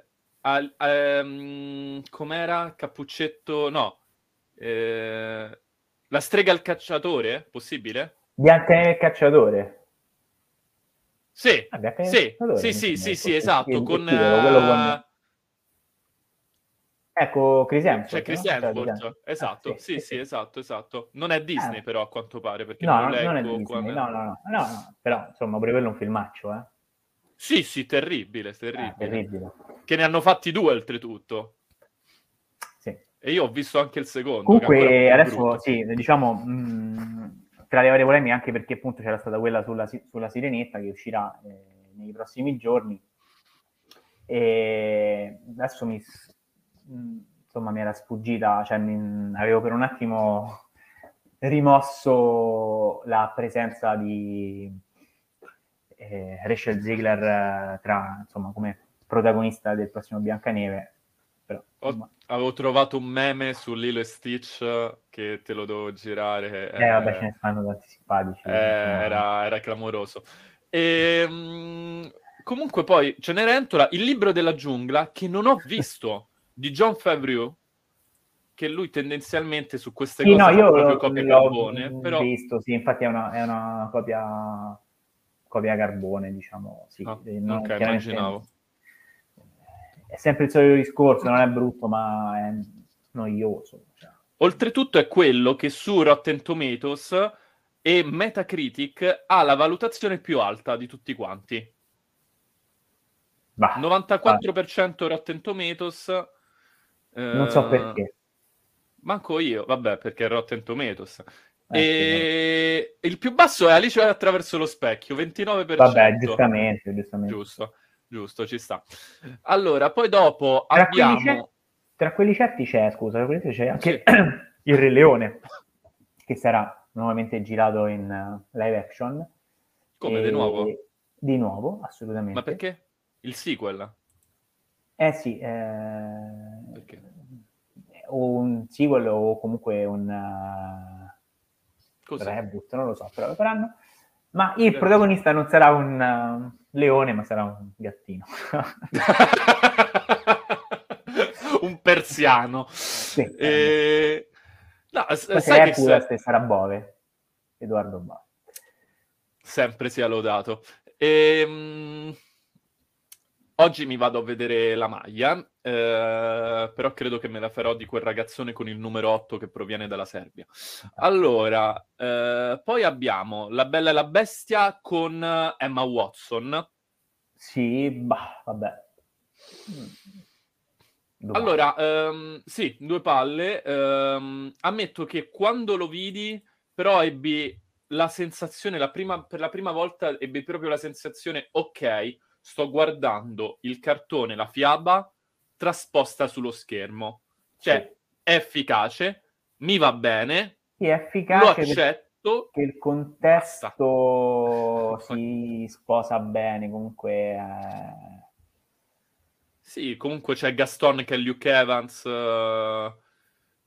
Speaker 1: al, um, com'era Cappuccetto? No, eh, La strega al cacciatore? Possibile?
Speaker 3: Biancaneve il cacciatore.
Speaker 1: Sì,
Speaker 3: Ah,
Speaker 1: sì, sì,
Speaker 3: mi
Speaker 1: sì, sì, sì, esatto, con...
Speaker 3: quello
Speaker 1: eh,
Speaker 3: Ecco, Chris Hemsworth.
Speaker 1: C'è Chris
Speaker 3: no?
Speaker 1: Hemsworth,
Speaker 3: Chris-
Speaker 1: esatto,
Speaker 3: ah,
Speaker 1: sì, sì, esatto, esatto. Non è Disney
Speaker 3: Eh.
Speaker 1: però a quanto pare, perché
Speaker 3: No,
Speaker 1: lo
Speaker 3: no, non è Disney,
Speaker 1: qua nel-
Speaker 3: no, no, no, no, no, però insomma pure quello è un filmaccio, eh.
Speaker 1: Sì, sì, terribile,
Speaker 3: Eh,
Speaker 1: terribile.
Speaker 3: terribile.
Speaker 1: Che ne hanno fatti due oltretutto.
Speaker 3: Sì.
Speaker 1: E io ho visto anche il secondo.
Speaker 3: Comunque adesso
Speaker 1: brutto.
Speaker 3: sì, diciamo mh, tra le varie polemiche anche perché appunto c'era stata quella sulla, sulla Sirenetta che uscirà eh, nei prossimi giorni e adesso mi insomma mi era sfuggita, cioè mi- avevo per un attimo rimosso la presenza di eh, Rachel Ziegler eh, tra insomma come protagonista del prossimo Biancaneve però
Speaker 1: Ho- Avevo trovato un meme su Lilo e Stitch che te lo devo girare.
Speaker 3: eh, vabbè ce ne stanno tanti simpatici
Speaker 1: Eh,
Speaker 3: insomma.
Speaker 1: era, era clamoroso. E, mm, comunque poi Cenerentola, il libro della giungla che non ho visto di John Favreau, che lui tendenzialmente su queste
Speaker 3: Sì,
Speaker 1: cose
Speaker 3: no, io
Speaker 1: copia carbone, però
Speaker 3: visto, sì, infatti è una, è una copia, copia carbone, diciamo, sì.
Speaker 1: Ah,
Speaker 3: Eh, non-
Speaker 1: ok, immaginavo.
Speaker 3: È sempre il solito discorso, non è brutto, ma è noioso. cioè.
Speaker 1: Oltretutto è quello che su Rotten Tomatoes e Metacritic ha la valutazione più alta di tutti quanti.
Speaker 3: Bah,
Speaker 1: 94% Rotten Tomatoes.
Speaker 3: Non so
Speaker 1: eh,
Speaker 3: perché.
Speaker 1: Manco io, vabbè, perché è Rotten Tomatoes.
Speaker 3: Eh,
Speaker 1: e il più basso è Alice attraverso lo specchio, 29%.
Speaker 3: Vabbè, giustamente, giustamente.
Speaker 1: Giusto, giusto, ci sta. Allora, poi dopo
Speaker 3: Tra quelli,
Speaker 1: abbiamo...
Speaker 3: cer- tra quelli certi c'è, scusa, tra quelli certi c'è anche il Re Leone, che sarà nuovamente girato in eh, live action.
Speaker 1: Come,
Speaker 3: E-
Speaker 1: di nuovo?
Speaker 3: Di nuovo, assolutamente.
Speaker 1: Ma perché? Il sequel?
Speaker 3: Eh sì, eh,
Speaker 1: Perché?
Speaker 3: o un sequel o comunque un uh, reboot, non lo so, però lo faranno. Ma il
Speaker 1: Eh.
Speaker 3: protagonista non sarà un uh, leone, ma sarà un gattino.
Speaker 1: Un persiano.
Speaker 3: Sì.
Speaker 1: E... No, sai
Speaker 3: se
Speaker 1: che
Speaker 3: Hercules
Speaker 1: se-
Speaker 3: sarà Bove, Edoardo Bove.
Speaker 1: sempre sia lodato. Ehm, Oggi mi vado a vedere la maglia, eh, però credo che me la farò di quel ragazzone con il numero 8 che proviene dalla Serbia. Allora, eh, poi abbiamo La Bella e la Bestia con Emma Watson.
Speaker 3: Sì, bah, vabbè. Due
Speaker 1: Allora, ehm, sì, due palle. ehm, ammetto che quando lo vidi, però ebbi la sensazione, la prima- per la prima volta ebbi proprio la sensazione, ok, sto guardando il cartone, la fiaba, trasposta sullo schermo. Cioè,
Speaker 3: Sì.
Speaker 1: è efficace, mi va bene,
Speaker 3: Sì, è
Speaker 1: lo
Speaker 3: efficace perché
Speaker 1: accetto.
Speaker 3: il contesto si sposa bene, comunque... eh,
Speaker 1: Sì, comunque c'è Gaston che è Luke Evans. eh,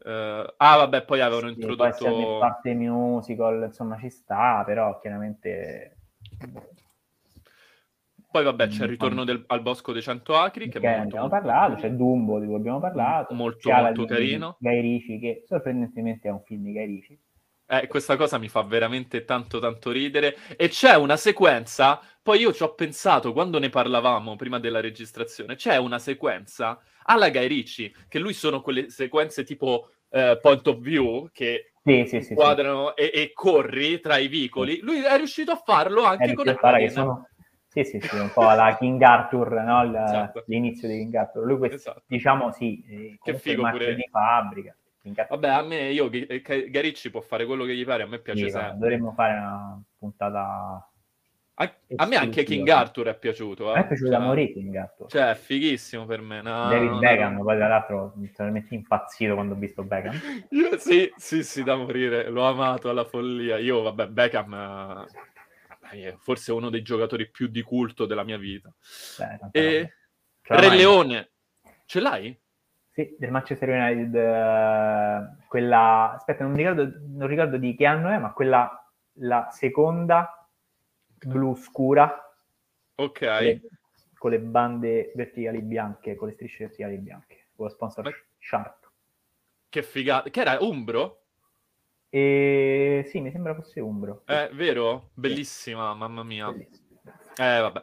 Speaker 1: eh, ah, vabbè, poi avevano
Speaker 3: sì, poi
Speaker 1: introdotto...
Speaker 3: parte musical, insomma, ci sta, però chiaramente...
Speaker 1: Poi vabbè, c'è il
Speaker 3: Mm,
Speaker 1: ritorno del- al Bosco dei Cento Acri, che
Speaker 3: Che
Speaker 1: molto,
Speaker 3: abbiamo parlato, c'è Dumbo di cui abbiamo parlato,
Speaker 1: Molto, molto
Speaker 3: di
Speaker 1: carino.
Speaker 3: Guy Ritchie, che sorprendentemente è un film di Guy Ritchie.
Speaker 1: Eh, questa cosa mi fa veramente tanto tanto ridere. E c'è una sequenza, poi io ci ho pensato quando ne parlavamo prima della registrazione, c'è una sequenza alla Guy Ritchie, che lui sono quelle sequenze tipo eh, point of view, che
Speaker 3: Sì, sì, sì. sì.
Speaker 1: quadrano e, e corri tra i vicoli. Lui è riuscito a farlo anche
Speaker 3: Eh,
Speaker 1: con
Speaker 3: che
Speaker 1: Aladdin.
Speaker 3: sono... Sì, sì, sì, un po' la King Arthur, no? Il-
Speaker 1: Esatto.
Speaker 3: l'inizio di King Arthur. Lui, questo,
Speaker 1: Esatto.
Speaker 3: diciamo, sì, eh, comunque
Speaker 1: figo pure-
Speaker 3: di fabbrica.
Speaker 1: Vabbè, a me, io, eh, Guy Ritchie può fare quello che gli pare, a me piace
Speaker 3: sì,
Speaker 1: sempre.
Speaker 3: dovremmo fare una puntata...
Speaker 1: A, a me anche. King Arthur è piaciuto.
Speaker 3: A
Speaker 1: eh.
Speaker 3: me è piaciuto da
Speaker 1: Cioè-
Speaker 3: morire King Arthur.
Speaker 1: Cioè, è fighissimo per me. no,
Speaker 3: David
Speaker 1: no,
Speaker 3: Beckham,
Speaker 1: no.
Speaker 3: poi tra l'altro mi sono veramente impazzito quando ho visto Beckham.
Speaker 1: Io- sì, sì, sì, da morire. L'ho amato alla follia. Io, vabbè, Beckham eh, è forse uno dei giocatori più di culto della mia vita.
Speaker 3: Beh.
Speaker 1: E Re
Speaker 3: ormai-
Speaker 1: Leone, ce l'hai?
Speaker 3: Sì, del Manchester United, eh, quella... Aspetta, non ricordo, non ricordo di che anno è, ma quella, la seconda blu scura,
Speaker 1: Ok.
Speaker 3: le- con le bande verticali bianche, con le strisce verticali bianche, con lo sponsor
Speaker 1: Ma-
Speaker 3: Sharp.
Speaker 1: Che figata. Che era Umbro?
Speaker 3: E sì, mi sembra fosse Umbro.
Speaker 1: È vero? Bellissima, mamma mia. Eh, vabbè.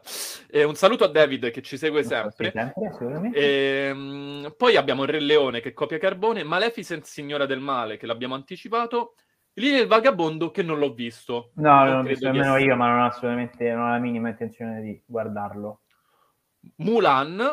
Speaker 1: E un saluto a David che ci segue sempre.
Speaker 3: sempre
Speaker 1: e, um, poi abbiamo il Re Leone che copia Carbone, Maleficent Signora del Male che l'abbiamo anticipato, lì il Vagabondo che non l'ho visto.
Speaker 3: No, non, non l'ho visto nemmeno io, ma non ho assolutamente non ho la minima intenzione di guardarlo.
Speaker 1: Mulan,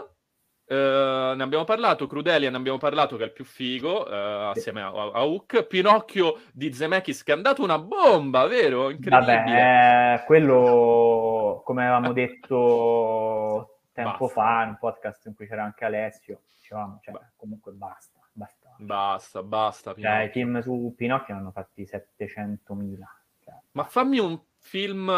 Speaker 1: Uh, ne abbiamo parlato, Crudelia ne abbiamo parlato che è il più figo uh, assieme a, a, Hook, Pinocchio di Zemeckis che è andato una bomba, vero? Incredibile.
Speaker 3: Vabbè, eh, quello come avevamo detto tempo basta. fa in un podcast in cui c'era anche Alessio, dicevamo, cioè, comunque basta, basta.
Speaker 1: Basta, basta.
Speaker 3: Cioè, i film su Pinocchio ne hanno fatti 700.000. Cioè,
Speaker 1: Ma fammi un film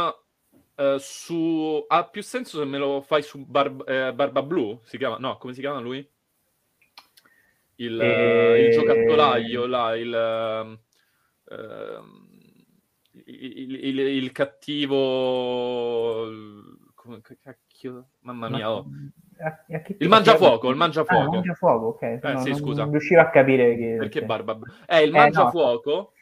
Speaker 1: Uh, su... ha più senso se me lo fai su Bar... eh, Barba Blu? Si chiama? No, come si chiama lui? Il, e... uh, il giocattolaio, là, il, uh, il, il, il, cattivo... Come cacchio? Mamma mia, oh. Il mangiafuoco, il mangiafuoco. Ah, il
Speaker 3: mangiafuoco, ok.
Speaker 1: Eh, no, sì,
Speaker 3: non,
Speaker 1: scusa.
Speaker 3: Non riuscivo a capire che...
Speaker 1: Perché Barba Blu? È il mangiafuoco... Eh, no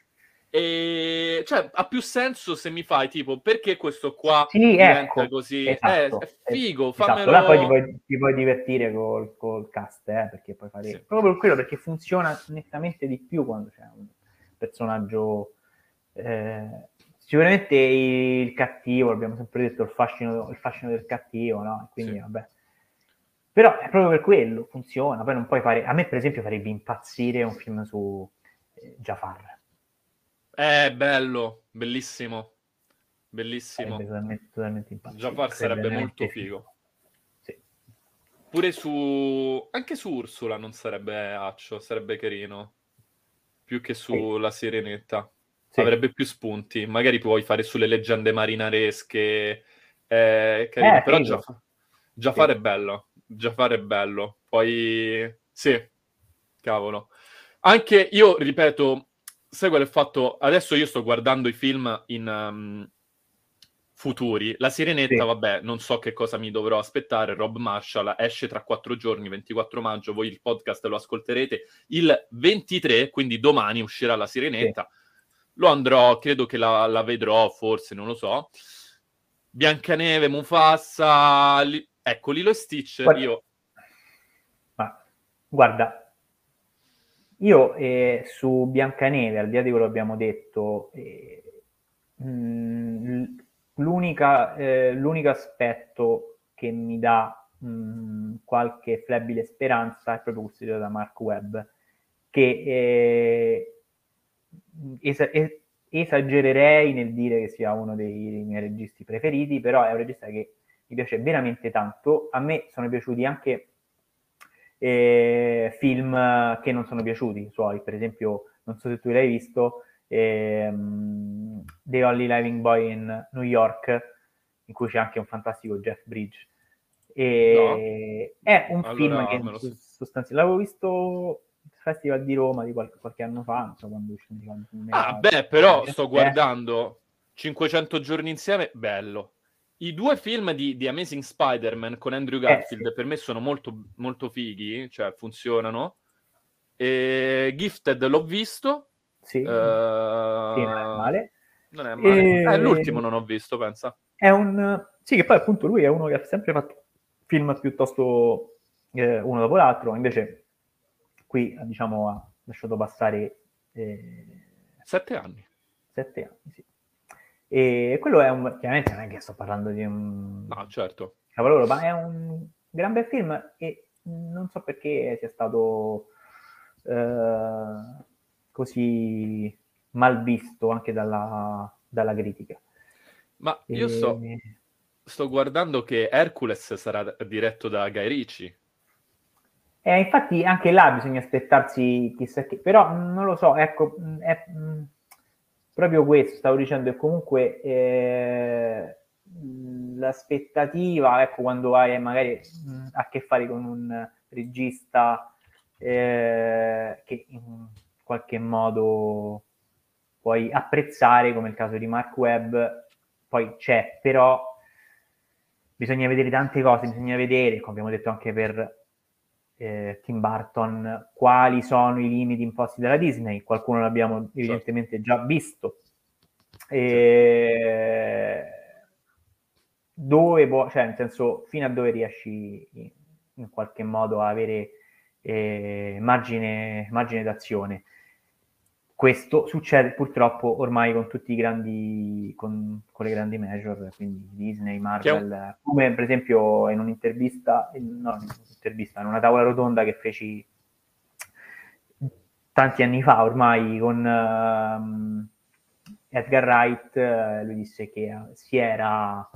Speaker 1: e cioè ha più senso se mi fai tipo perché questo qua
Speaker 3: sì, ecco,
Speaker 1: così eh, esatto, è, è, figo
Speaker 3: esatto.
Speaker 1: fammelo
Speaker 3: là poi ti puoi, ti puoi divertire col, col cast eh, perché poi fare sì. proprio per quello perché funziona nettamente di più quando c'è un personaggio eh, sicuramente il cattivo abbiamo sempre detto il fascino, il fascino del cattivo no? quindi sì. vabbè però è proprio per quello funziona poi non puoi fare a me per esempio farebbe impazzire un film su eh, Jafar
Speaker 1: eh, bello, bellissimo. Bellissimo.
Speaker 3: Totalmente, totalmente
Speaker 1: Jafar sarebbe molto figo. Sì. Pure su... Anche su Ursula non sarebbe accio, sarebbe carino. Più che sulla sì. Sirenetta. Sì. Avrebbe più spunti. Magari puoi fare sulle leggende marinaresche. Eh, carino. Eh, Però Jafar, Jafar sì. è bello. Jafar è bello. Poi... Sì. Cavolo. Anche io, ripeto, sai qual è il fatto? Adesso io sto guardando i film in um, futuri. La Sirenetta, sì. vabbè, non so che cosa mi dovrò aspettare. Rob Marshall esce tra quattro giorni, 24 maggio. Voi il podcast lo ascolterete il 23, quindi domani uscirà la Sirenetta. Sì. Lo andrò, credo che la, la, vedrò, forse, non lo so. Biancaneve, Mufassa, li... ecco, Lilo e Stitch, guarda, io...
Speaker 3: Ma, guarda, io eh, su Biancaneve, al di là di quello che abbiamo detto, eh, mm, l'unica, eh, l'unico aspetto che mi dà mh, mm, qualche flebile speranza è proprio costituito da Mark Webb, che eh, es- es- esagererei nel dire che sia uno dei miei registi preferiti, però è un regista che mi piace veramente tanto. A me sono piaciuti anche eh, film che non sono piaciuti suoi, per esempio, non so se tu l'hai visto, ehm, The Only Living Boy in New York, in cui c'è anche un fantastico Jeff Bridge. E no. È un allora, film che lo... sostanzialmente l'avevo visto al Festival di Roma di qualche, qualche anno fa, non so quando uscì.
Speaker 1: Ah, beh, però sto guardando 500 giorni insieme, bello. I due film di, di Amazing Spider-Man con Andrew Garfield eh, sì. per me sono molto, molto fighi, cioè funzionano. E Gifted l'ho visto.
Speaker 3: Sì, uh, sì non è male.
Speaker 1: Non è male. E... Eh, l'ultimo non ho visto, pensa.
Speaker 3: È un... Sì, che poi appunto lui è uno che ha sempre fatto film piuttosto eh, uno dopo l'altro, invece qui diciamo ha lasciato passare... Eh...
Speaker 1: Sette anni.
Speaker 3: Sette anni, sì. E quello è un... Chiaramente non è che sto parlando di un...
Speaker 1: No, certo.
Speaker 3: Cavaloro, ma è un gran bel film e non so perché sia stato eh, così mal visto anche dalla, dalla critica.
Speaker 1: Ma io e... sto, sto guardando che Hercules sarà diretto da Guy Ricci.
Speaker 3: Eh, infatti anche là bisogna aspettarsi chissà che, però non lo so, ecco, è, proprio questo, stavo dicendo, che comunque eh, l'aspettativa, ecco, quando hai magari a che fare con un regista eh, che in qualche modo puoi apprezzare, come il caso di Mark Webb, poi c'è, però bisogna vedere tante cose, bisogna vedere, come abbiamo detto anche per eh, Tim Burton, quali sono i limiti imposti dalla Disney, qualcuno l'abbiamo evidentemente già visto. E... Dove può, cioè nel senso, fino a dove riesci in, in qualche modo a avere eh, margine, margine d'azione. Questo succede purtroppo ormai con tutti i grandi, con, con le grandi major, quindi Disney, Marvel, come per esempio in un'intervista, in, no, in una tavola rotonda che feci tanti anni fa ormai con uh, Edgar Wright, lui disse che uh, si era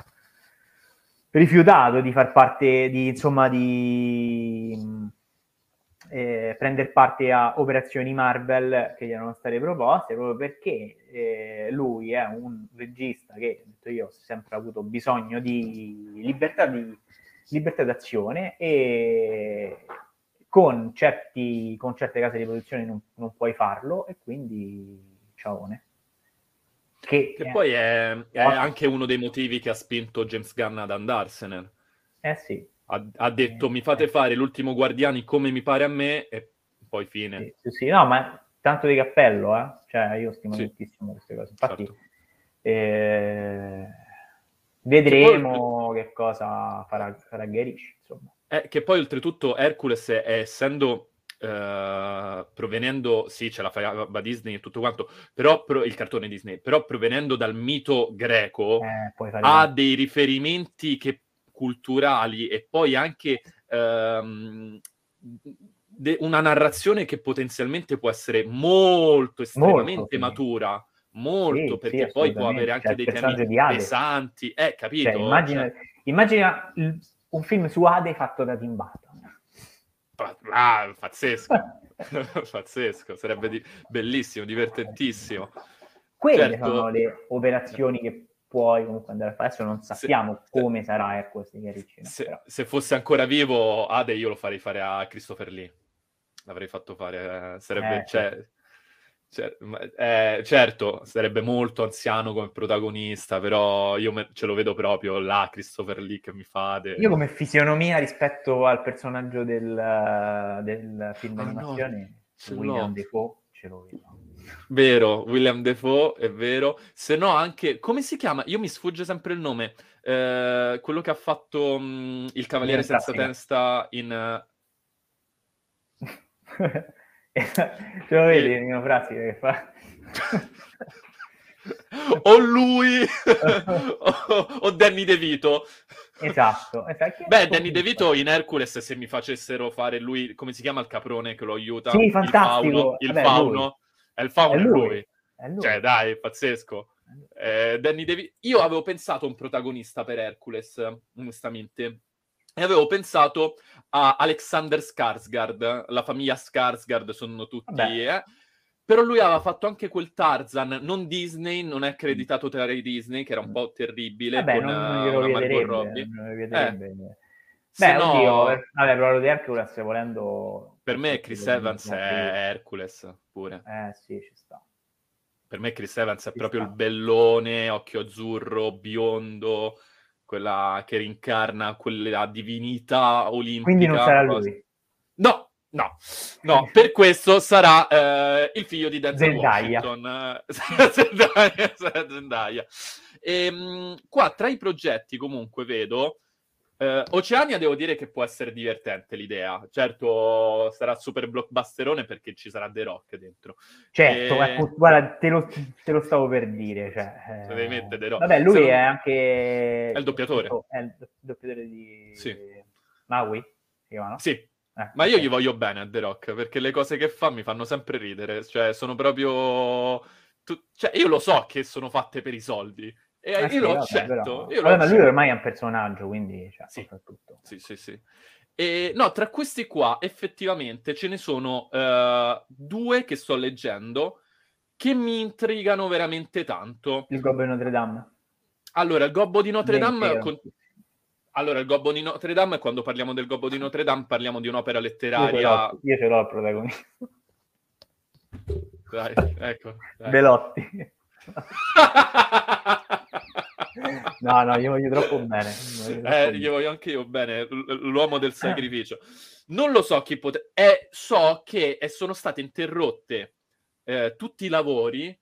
Speaker 3: rifiutato di far parte di, insomma, di eh, prendere parte a operazioni Marvel che gli erano state proposte proprio perché eh, lui è un regista che detto io ho sempre avuto bisogno di libertà, di libertà d'azione e con, certi, con certe case di produzione non, non puoi farlo e quindi ciaone.
Speaker 1: Che, che è, poi è, è anche uno dei motivi che ha spinto James Gunn ad andarsene.
Speaker 3: Eh sì,
Speaker 1: ha, ha detto mi fate fare l'ultimo Guardiani come mi pare a me e poi fine.
Speaker 3: Sì, sì, sì. no, ma tanto di cappello, eh? Cioè, io stimo sì. moltissimo queste cose. Infatti, certo. eh, vedremo poi... che cosa farà, farà Gerish, insomma.
Speaker 1: Eh, che poi, oltretutto, Hercules, è, essendo... Uh, provenendo, sì, ce la fa Disney e tutto quanto, però pro, il cartone Disney, però provenendo dal mito greco, eh, ha dei riferimenti che culturali e poi anche ehm, de- una narrazione che potenzialmente può essere molto estremamente molto, matura molto sì, perché sì, poi può avere anche cioè, dei temi pesanti. Eh capito?
Speaker 3: cioè, immagina, cioè... immagina, un film su Ade fatto da Tim Burton.
Speaker 1: Ah, pazzesco. Pazzesco sarebbe di- bellissimo divertentissimo.
Speaker 3: Quelle certo... sono le operazioni che puoi comunque andare a fare. Adesso non sappiamo se, come sarà Hercules di Ricci.
Speaker 1: Se, se, fosse ancora vivo, Ade io lo farei fare a Christopher Lee. L'avrei fatto fare, eh, sarebbe... Eh, cioè, cioè, eh, certo, sarebbe molto anziano come protagonista, però io me, ce lo vedo proprio là, Christopher Lee che mi fa... De...
Speaker 3: Io come fisionomia rispetto al personaggio del, del film ah, d'animazione, no, William Defoe, ce lo vedo.
Speaker 1: Vero, William Defoe, è vero. Se no anche... Come si chiama? Io mi sfugge sempre il nome. Eh, quello che ha fatto mh, mm, Il Cavaliere Senza Testa in...
Speaker 3: Ce lo vedi, il mio frasi che fa...
Speaker 1: o lui o, o Danny DeVito.
Speaker 3: Esatto. esatto.
Speaker 1: Beh, Danny DeVito in Hercules, se mi facessero fare lui, come si chiama il caprone che lo aiuta?
Speaker 3: Sì, fantastico.
Speaker 1: Il fauno. Il
Speaker 3: Vabbè,
Speaker 1: fauno. È il fauno, è lui. lui. È lui. Cioè, dai, pazzesco. Eh, Danny DeVito. Io avevo pensato a un protagonista per Hercules, onestamente. E avevo pensato a Alexander Skarsgård. La famiglia Skarsgård sono tutti... Eh? Però lui aveva fatto anche quel Tarzan, non Disney, non è accreditato tra i Disney, che era un mm. po' terribile,
Speaker 3: Vabbè,
Speaker 1: con
Speaker 3: non, non glielo
Speaker 1: una
Speaker 3: Margot Robbie. Eh. Beh,
Speaker 1: no...
Speaker 3: oddio, vabbè, però di Hercules volendo...
Speaker 1: Per me Chris Evans è Hercules, pure.
Speaker 3: Eh, sì, ci sta.
Speaker 1: Per me Chris Evans è ci proprio sta. il bellone, occhio azzurro, biondo, quella che rincarna quella divinità olimpica.
Speaker 3: Quindi non sarà lui?
Speaker 1: No, no, no, per questo sarà eh, il figlio di Denzel Zendaya. Washington. Zendaya. Zendaya. E, mh, qua tra i progetti comunque vedo Uh, Oceania devo dire che può essere divertente l'idea. Certo, sarà super blockbusterone perché ci sarà The Rock dentro.
Speaker 3: Certo, e... ecco, guarda, te lo, te lo, stavo per dire. Cioè,
Speaker 1: Se devi mettere The Rock.
Speaker 3: Vabbè, lui non... è anche...
Speaker 1: È il doppiatore.
Speaker 3: È il doppiatore di...
Speaker 1: Sì.
Speaker 3: Maui? Si chiama,
Speaker 1: Sì. Eh, Ma io gli voglio bene a The Rock perché le cose che fa mi fanno sempre ridere. Cioè, sono proprio... Tu... Cioè, io lo so che sono fatte per i soldi e ah, io sì, lo accetto. Io
Speaker 3: vabbè, ma lui ormai è un personaggio, quindi cioè,
Speaker 1: sì. tutto. Sì, sì, sì. E, no, tra questi qua effettivamente ce ne sono uh, due che sto leggendo che mi intrigano veramente tanto.
Speaker 3: Il Gobbo di Notre Dame.
Speaker 1: Allora, il Gobbo di Notre Dame... Con... Allora, il Gobbo di Notre Dame, quando parliamo del Gobbo di Notre Dame, parliamo di un'opera letteraria...
Speaker 3: Io ce l'ho, il protagonista.
Speaker 1: Dai, ecco. Dai.
Speaker 3: Belotti. no, no, io voglio troppo bene.
Speaker 1: Voglio troppo eh, bene. Io voglio anche io bene, l'uomo del sacrificio. Non lo so chi potrebbe... Eh, so che eh, sono state interrotte eh, tutti i lavori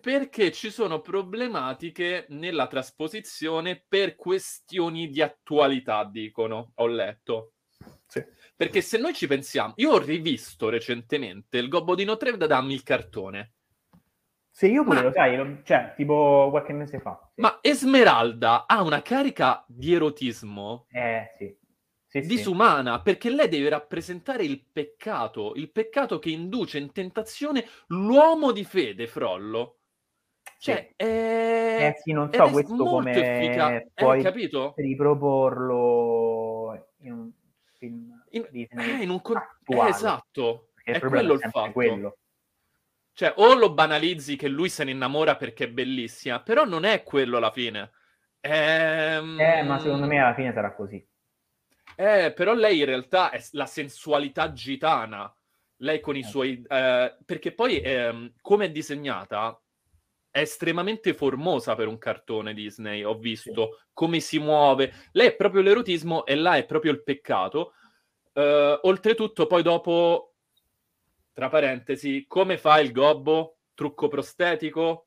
Speaker 1: perché ci sono problematiche nella trasposizione per questioni di attualità, dicono, ho letto.
Speaker 3: Sì.
Speaker 1: Perché se noi ci pensiamo, io ho rivisto recentemente il Gobbo di Notre Dame, il cartone,
Speaker 3: Se io pure
Speaker 1: Ma-
Speaker 3: lo sai, cioè, tipo qualche mese fa. Sì.
Speaker 1: ma Esmeralda ha una carica di erotismo
Speaker 3: Eh, sì. Sì, sì.
Speaker 1: disumana perché lei deve rappresentare il peccato, il peccato che induce in tentazione l'uomo di fede, Frollo. Cioè, è...
Speaker 3: Eh sì, non so questo come
Speaker 1: efficace,
Speaker 3: puoi
Speaker 1: eh, capito?
Speaker 3: riproporlo in un film
Speaker 1: In, eh, in un con- eh, esatto,
Speaker 3: perché
Speaker 1: è quello il fatto.
Speaker 3: quello.
Speaker 1: Cioè, o lo banalizzi che lui se ne innamora perché è bellissima, però non è quello alla fine. Ehm...
Speaker 3: Eh, ma secondo me alla fine sarà così.
Speaker 1: Eh, però lei in realtà è la sensualità gitana. Lei con i
Speaker 3: Eh.
Speaker 1: suoi... eh, perché poi, ehm, come è disegnata, è estremamente formosa per un cartone Disney. Ho visto come si muove. Lei è proprio l'erotismo e là è proprio il peccato. Eh, oltretutto, poi dopo, tra parentesi, come fa il gobbo? Trucco prostetico?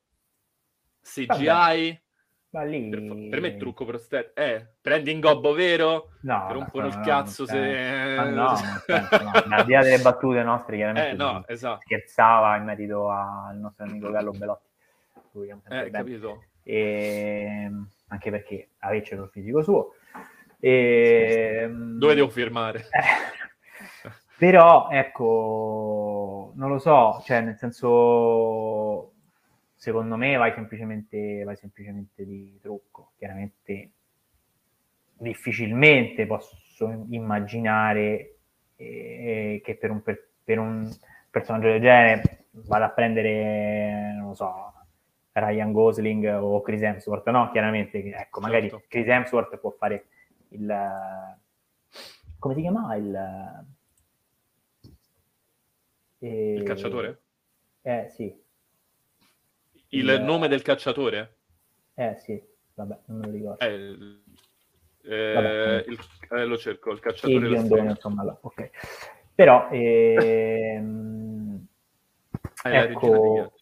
Speaker 1: CGI?
Speaker 3: Ma lì...
Speaker 1: Per, per me è trucco prostetico. Eh, prendi in gobbo vero?
Speaker 3: No,
Speaker 1: Ti
Speaker 3: no,
Speaker 1: rompono
Speaker 3: no,
Speaker 1: il cazzo se...
Speaker 3: Ma no, no. Al di là delle battute nostre, chiaramente
Speaker 1: Eh, no, esatto.
Speaker 3: scherzava in merito al nostro amico Gallo Belotti. Sempre
Speaker 1: Eh, capito.
Speaker 3: E... Anche perché avesse il fisico suo. E...
Speaker 1: Dove devo firmare?
Speaker 3: Eh, però, ecco, non lo so, cioè, nel senso, secondo me vai semplicemente, vai semplicemente di trucco. Chiaramente, difficilmente posso immaginare eh, che per un, per, per un personaggio del genere vada a prendere, non lo so, Ryan Gosling o Chris Hemsworth, no? Chiaramente, ecco, magari
Speaker 1: Certo.
Speaker 3: Chris Hemsworth può fare il... come si chiamava il... eh,
Speaker 1: Il cacciatore?
Speaker 3: Eh sì,
Speaker 1: Il
Speaker 3: Il-
Speaker 1: nome del cacciatore?
Speaker 3: eh sì, vabbè, non me lo ricordo.
Speaker 1: Eh, il- eh,
Speaker 3: Vabbè.
Speaker 1: il- eh, lo cerco, il
Speaker 3: Sì,
Speaker 1: cacciatore
Speaker 3: il
Speaker 1: della
Speaker 3: biondone, insomma, là, ok. Però, ehm,
Speaker 1: Eh,
Speaker 3: ecco,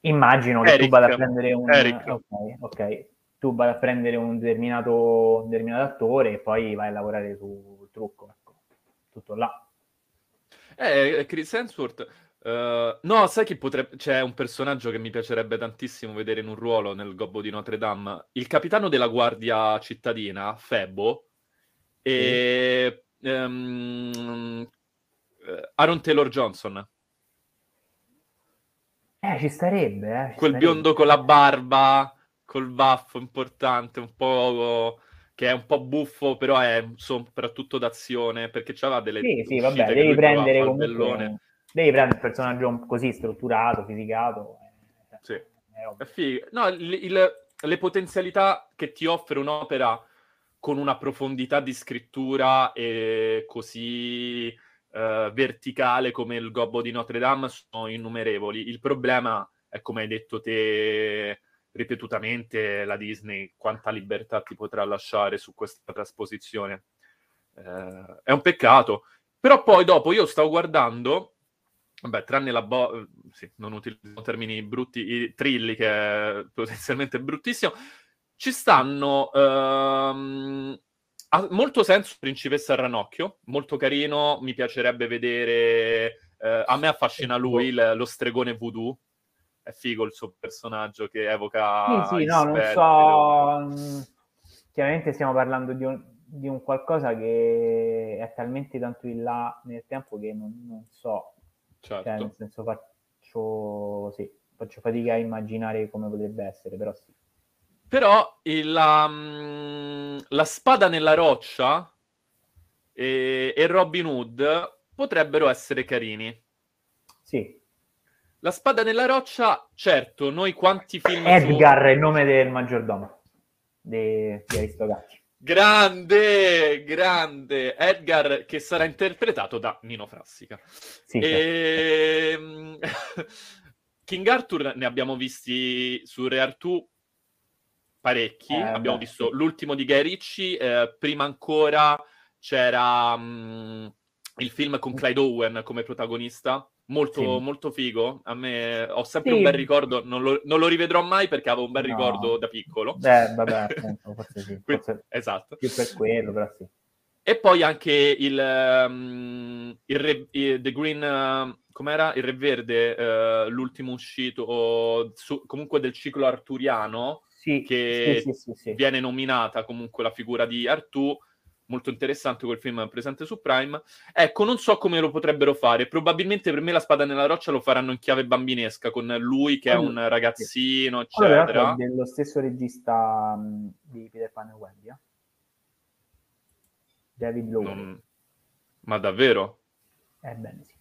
Speaker 3: immagino che tu
Speaker 1: Eric.
Speaker 3: vada a prendere un...
Speaker 1: Eric.
Speaker 3: Ok, ok. Tu vada a prendere un determinato, un determinato attore e poi vai a lavorare sul trucco, ecco. Tutto là.
Speaker 1: Eh, Chris Hemsworth. eh, no, sai chi potrebbe. C'è un personaggio che mi piacerebbe tantissimo vedere in un ruolo nel Gobbo di Notre Dame. Il capitano della guardia cittadina, Febo, e ehm, eh, Aaron Taylor Johnson.
Speaker 3: Eh, ci starebbe, eh. ci
Speaker 1: Quel
Speaker 3: starebbe.
Speaker 1: biondo con la barba, col baffo importante, un po'. Che è un po' buffo, però è soprattutto d'azione, perché c'aveva delle.
Speaker 3: Sì, sì, vabbè, devi prendere comunque... Devi prendere un personaggio così strutturato, fisicato. eh,
Speaker 1: Sì.
Speaker 3: È
Speaker 1: figo. No, il- il- le potenzialità che ti offre un'opera con una profondità di scrittura e così eh, verticale come il Gobbo di Notre Dame sono innumerevoli. Il problema è, come hai detto te ripetutamente, la Disney, quanta libertà ti potrà lasciare su questa trasposizione. Eh, è un peccato. Però poi dopo io stavo guardando, vabbè, tranne la bo- sì, non utilizzo termini brutti, i trilli che è potenzialmente bruttissimo, ci stanno ehm, ha molto senso Principessa Ranocchio, molto carino, mi piacerebbe vedere, eh, a me affascina lui, il- lo stregone voodoo, è figo il suo personaggio che evoca
Speaker 3: Sì, sì, no, non so. mm, Chiaramente stiamo parlando di un, di un qualcosa che è talmente tanto in là nel tempo che non, non so. Cioè,
Speaker 1: certo.
Speaker 3: nel senso faccio, sì, faccio fatica a immaginare come potrebbe essere, però sì.
Speaker 1: Però il- la, mm, la spada nella roccia e, e Robin Hood potrebbero essere carini.
Speaker 3: Sì.
Speaker 1: La spada nella roccia, certo, noi quanti film...
Speaker 3: Edgar è il nome del maggiordomo di, di Aristogatti.
Speaker 1: Grande, grande Edgar che sarà interpretato da Nino Frassica.
Speaker 3: Sì, certo.
Speaker 1: Ehm, King Arthur ne abbiamo visti su Re Artù parecchi.
Speaker 3: Eh,
Speaker 1: abbiamo
Speaker 3: beh,
Speaker 1: visto
Speaker 3: sì.
Speaker 1: l'ultimo di Guy Ritchie, eh, prima ancora c'era mh, il film con Clyde Owen come protagonista, molto,
Speaker 3: Sì.
Speaker 1: molto figo. A me ho sempre
Speaker 3: Sì.
Speaker 1: un bel ricordo, non lo, non lo rivedrò mai perché avevo un bel
Speaker 3: No.
Speaker 1: ricordo da piccolo.
Speaker 3: Beh, vabbè, appunto, forse sì. Forse
Speaker 1: Esatto.
Speaker 3: più per quello, però sì.
Speaker 1: E poi anche il, ehm, il re, il- The Green, ehm, com'era? Il Re Verde, eh, l'ultimo uscito, o su- comunque del ciclo arturiano,
Speaker 3: Sì,
Speaker 1: Che viene nominata comunque la figura di Artù, molto interessante quel film presente su Prime. Ecco, non so come lo potrebbero fare, probabilmente per me la spada nella roccia lo faranno in chiave bambinesca, con lui che è un
Speaker 3: Allora,
Speaker 1: ragazzino, eccetera.
Speaker 3: è dello stesso regista mh, di Peter Pan e Wendy, eh? David Lowery.
Speaker 1: Non- Ma davvero?
Speaker 3: Ebbene sì.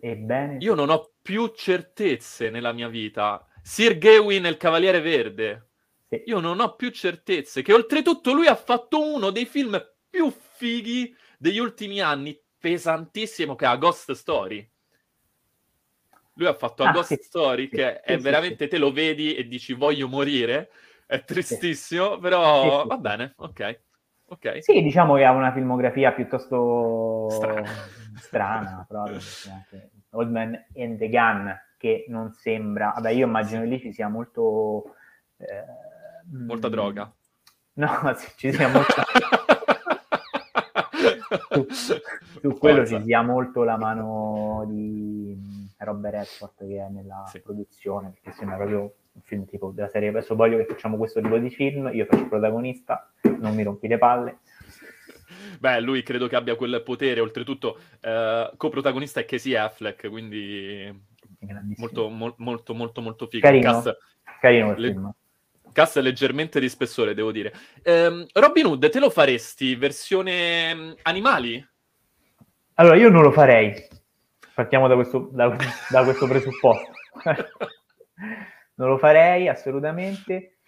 Speaker 3: Ebbene.
Speaker 1: Io non ho più certezze nella mia vita. Sir Gawain il Cavaliere Verde.
Speaker 3: Sì.
Speaker 1: Io non ho più certezze. Che oltretutto lui ha fatto uno dei film più fighi degli ultimi anni, pesantissimo, che è A Ghost Story. Lui ha fatto A
Speaker 3: Ah,
Speaker 1: Ghost
Speaker 3: sì.
Speaker 1: Story,
Speaker 3: Sì,
Speaker 1: che è veramente, te lo vedi e dici voglio morire. È tristissimo, però va bene, ok. Ok.
Speaker 3: Sì, diciamo che ha una filmografia piuttosto
Speaker 1: Strana.
Speaker 3: strana, proprio. anche Old Man and the Gun, che non sembra... Vabbè, io immagino che lì ci sia molto... eh,
Speaker 1: Molta
Speaker 3: mm,
Speaker 1: droga.
Speaker 3: No, ci sia molta... su quello ci sia molto la mano di mm, Robert Redford che è nella
Speaker 1: Sì.
Speaker 3: produzione, perché sembra proprio un film tipo della serie adesso voglio che facciamo questo tipo di film, io faccio il protagonista, non mi rompi le palle.
Speaker 1: Beh, lui credo che abbia quel potere, oltretutto eh, coprotagonista è Casey Affleck, quindi molto, mol- molto, molto, molto figo.
Speaker 3: Carino.
Speaker 1: Cast,
Speaker 3: Carino il
Speaker 1: le-
Speaker 3: film.
Speaker 1: Cast leggermente di spessore, devo dire. Ehm, Robin Hood, te lo faresti versione mm, animali?
Speaker 3: Allora, io non lo farei. Partiamo da questo, da, da questo presupposto. non lo farei assolutamente.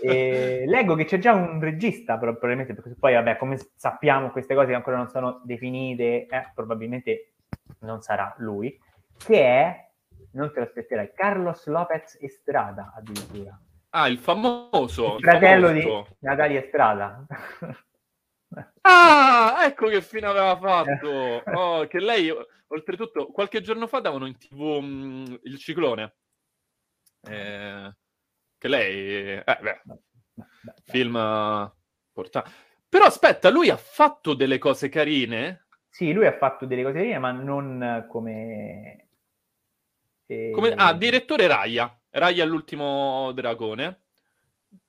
Speaker 3: E leggo che c'è già un regista, però, probabilmente, perché poi, vabbè, come sappiamo, queste cose che ancora non sono definite, eh, probabilmente non sarà lui, che è, non te lo aspetterai, Carlos Lopez Estrada, addirittura.
Speaker 1: Ah, il famoso.
Speaker 3: Il fratello di
Speaker 1: famoso.
Speaker 3: Natalia Estrada.
Speaker 1: Ah, ecco che fine aveva fatto. Oh, che lei, oltretutto, qualche giorno fa davano in tv mm, il ciclone. Eh, che lei, eh, beh, film porta- Però aspetta, lui ha fatto delle cose carine.
Speaker 3: Sì, lui ha fatto delle cose carine, ma non come... eh,
Speaker 1: Come... Ah, direttore Raya. Raya l'ultimo dragone.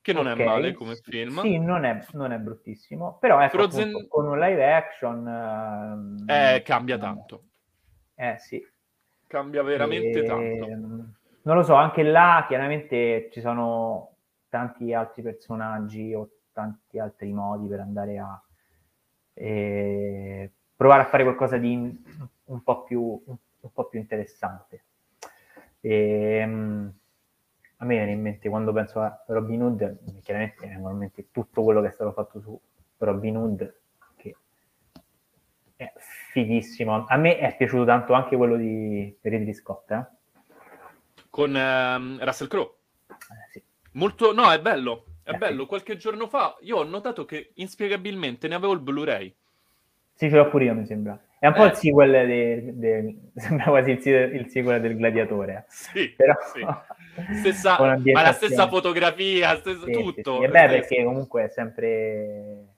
Speaker 1: Che non
Speaker 3: ok,
Speaker 1: è male come film.
Speaker 3: Sì, non è, non è bruttissimo, però ecco,
Speaker 1: Frozen-
Speaker 3: appunto, con un live action... ehm,
Speaker 1: Eh, cambia tanto.
Speaker 3: Eh, sì.
Speaker 1: Cambia veramente
Speaker 3: E,
Speaker 1: tanto.
Speaker 3: Non lo so, anche là chiaramente ci sono tanti altri personaggi o tanti altri modi per andare a eh, provare a fare qualcosa di un po' più, un po' più interessante. Ehm, a me viene in mente quando penso a Robin Hood, chiaramente vengono in mente tutto quello che è stato fatto su Robin Hood, che è fighissimo. A me è piaciuto tanto anche quello di Ridley Scott, eh?
Speaker 1: Con ehm, Russell Crowe.
Speaker 3: Eh, sì.
Speaker 1: Molto, no, è bello, è
Speaker 3: Eh,
Speaker 1: bello. Qualche giorno fa io ho notato che inspiegabilmente ne avevo il Blu-ray.
Speaker 3: Sì, ce l'ho pure io, mi sembra. È un po'
Speaker 1: Eh.
Speaker 3: il sequel de- de- sembra quasi il, il sequel del Gladiatore.
Speaker 1: Sì,
Speaker 3: Però
Speaker 1: sì. Stessa, ma la stessa fotografia, stesso-
Speaker 3: Sì,
Speaker 1: tutto.
Speaker 3: sì. E beh,
Speaker 1: Sì,
Speaker 3: perché comunque è sempre...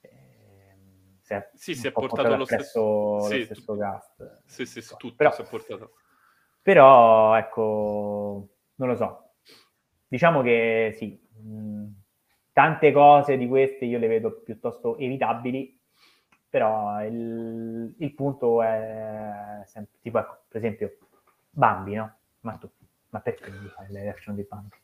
Speaker 3: ehm, si è,
Speaker 1: Sì, si è
Speaker 3: po'
Speaker 1: portato lo stesso-
Speaker 3: lo
Speaker 1: sì,
Speaker 3: stesso cast.
Speaker 1: Sì, sì, sì, tutto
Speaker 3: Però-
Speaker 1: si è portato.
Speaker 3: Però, ecco, non lo so. Diciamo che sì, mh, tante cose di queste io le vedo piuttosto evitabili, però il, il punto è sempre, tipo, ecco, per esempio, Bambi, no? Ma tu, ma perché fare le action di Bambi?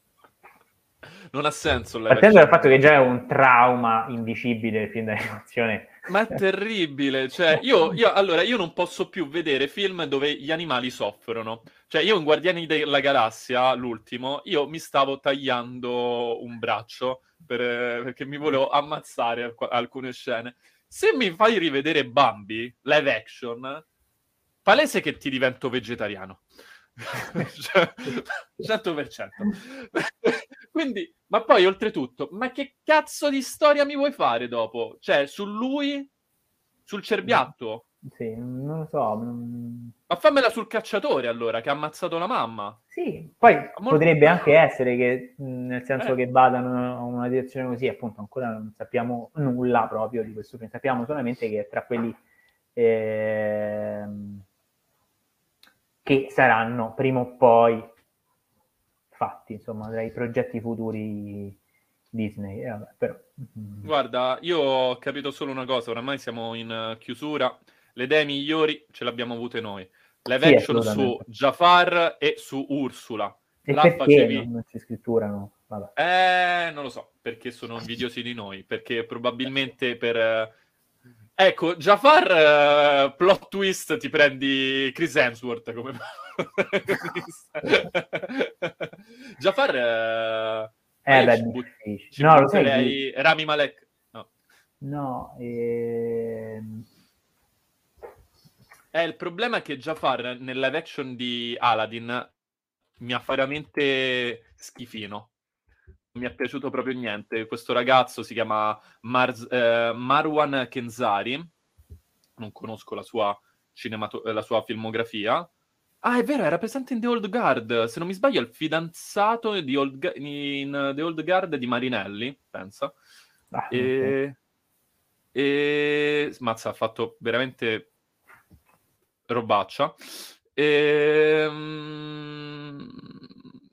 Speaker 1: Non ha senso. live
Speaker 3: Partendo dal fatto che già è un trauma indicibile il film d'animazione.
Speaker 1: Ma è terribile, cioè io, io- allora io non posso più vedere film dove gli animali soffrono. Cioè io in Guardiani della Galassia, l'ultimo, io mi stavo tagliando un braccio per- perché mi volevo ammazzare alc- alcune scene. Se mi fai rivedere Bambi, live action, palese che ti divento vegetariano. Cioè, 100%. Quindi, ma poi oltretutto, ma che cazzo di storia mi vuoi fare dopo? Cioè, su lui, sul cerbiatto?
Speaker 3: Sì, non lo so. non-
Speaker 1: Ma fammela sul cacciatore allora, che ha ammazzato la mamma.
Speaker 3: Sì, poi
Speaker 1: molto-
Speaker 3: potrebbe anche essere che, nel senso
Speaker 1: Eh.
Speaker 3: che vadano a una direzione così, appunto, ancora non sappiamo nulla proprio di questo film, sappiamo solamente che tra quelli ehm, che saranno prima o poi fatti, insomma, tra i progetti futuri Disney. Eh, vabbè, però,
Speaker 1: Guarda, io ho capito solo una cosa, oramai siamo in eh, chiusura. Le idee migliori ce le abbiamo avute noi. Live
Speaker 3: Sì,
Speaker 1: action su. Jafar e su Ursula.
Speaker 3: e perché
Speaker 1: facevi-
Speaker 3: non, c'è scrittura? No? Vabbè.
Speaker 1: Eh, non lo so, perché sono invidiosi di noi, perché probabilmente per... eh, Ecco, Jafar, eh, plot twist, ti prendi Chris Hemsworth come. Jafar... eh,
Speaker 3: Eh,
Speaker 1: io
Speaker 3: beh,
Speaker 1: ci
Speaker 3: No, lo sai,
Speaker 1: Rami Malek. No.
Speaker 3: No, ehm,
Speaker 1: Eh, il problema è che Jafar nel live action di Aladdin mi ha veramente schifino. Non mi è piaciuto proprio niente. Questo ragazzo si chiama Marz- eh, Marwan Kenzari. Non conosco la sua, cinemato- eh, la sua filmografia. Ah, è vero, era presente in The Old Guard. Se non mi sbaglio, è il fidanzato di Old Gu- in The Old Guard di Marinelli, pensa.
Speaker 3: ah,
Speaker 1: E... e... Mazza, ha fatto veramente robaccia. Ehm,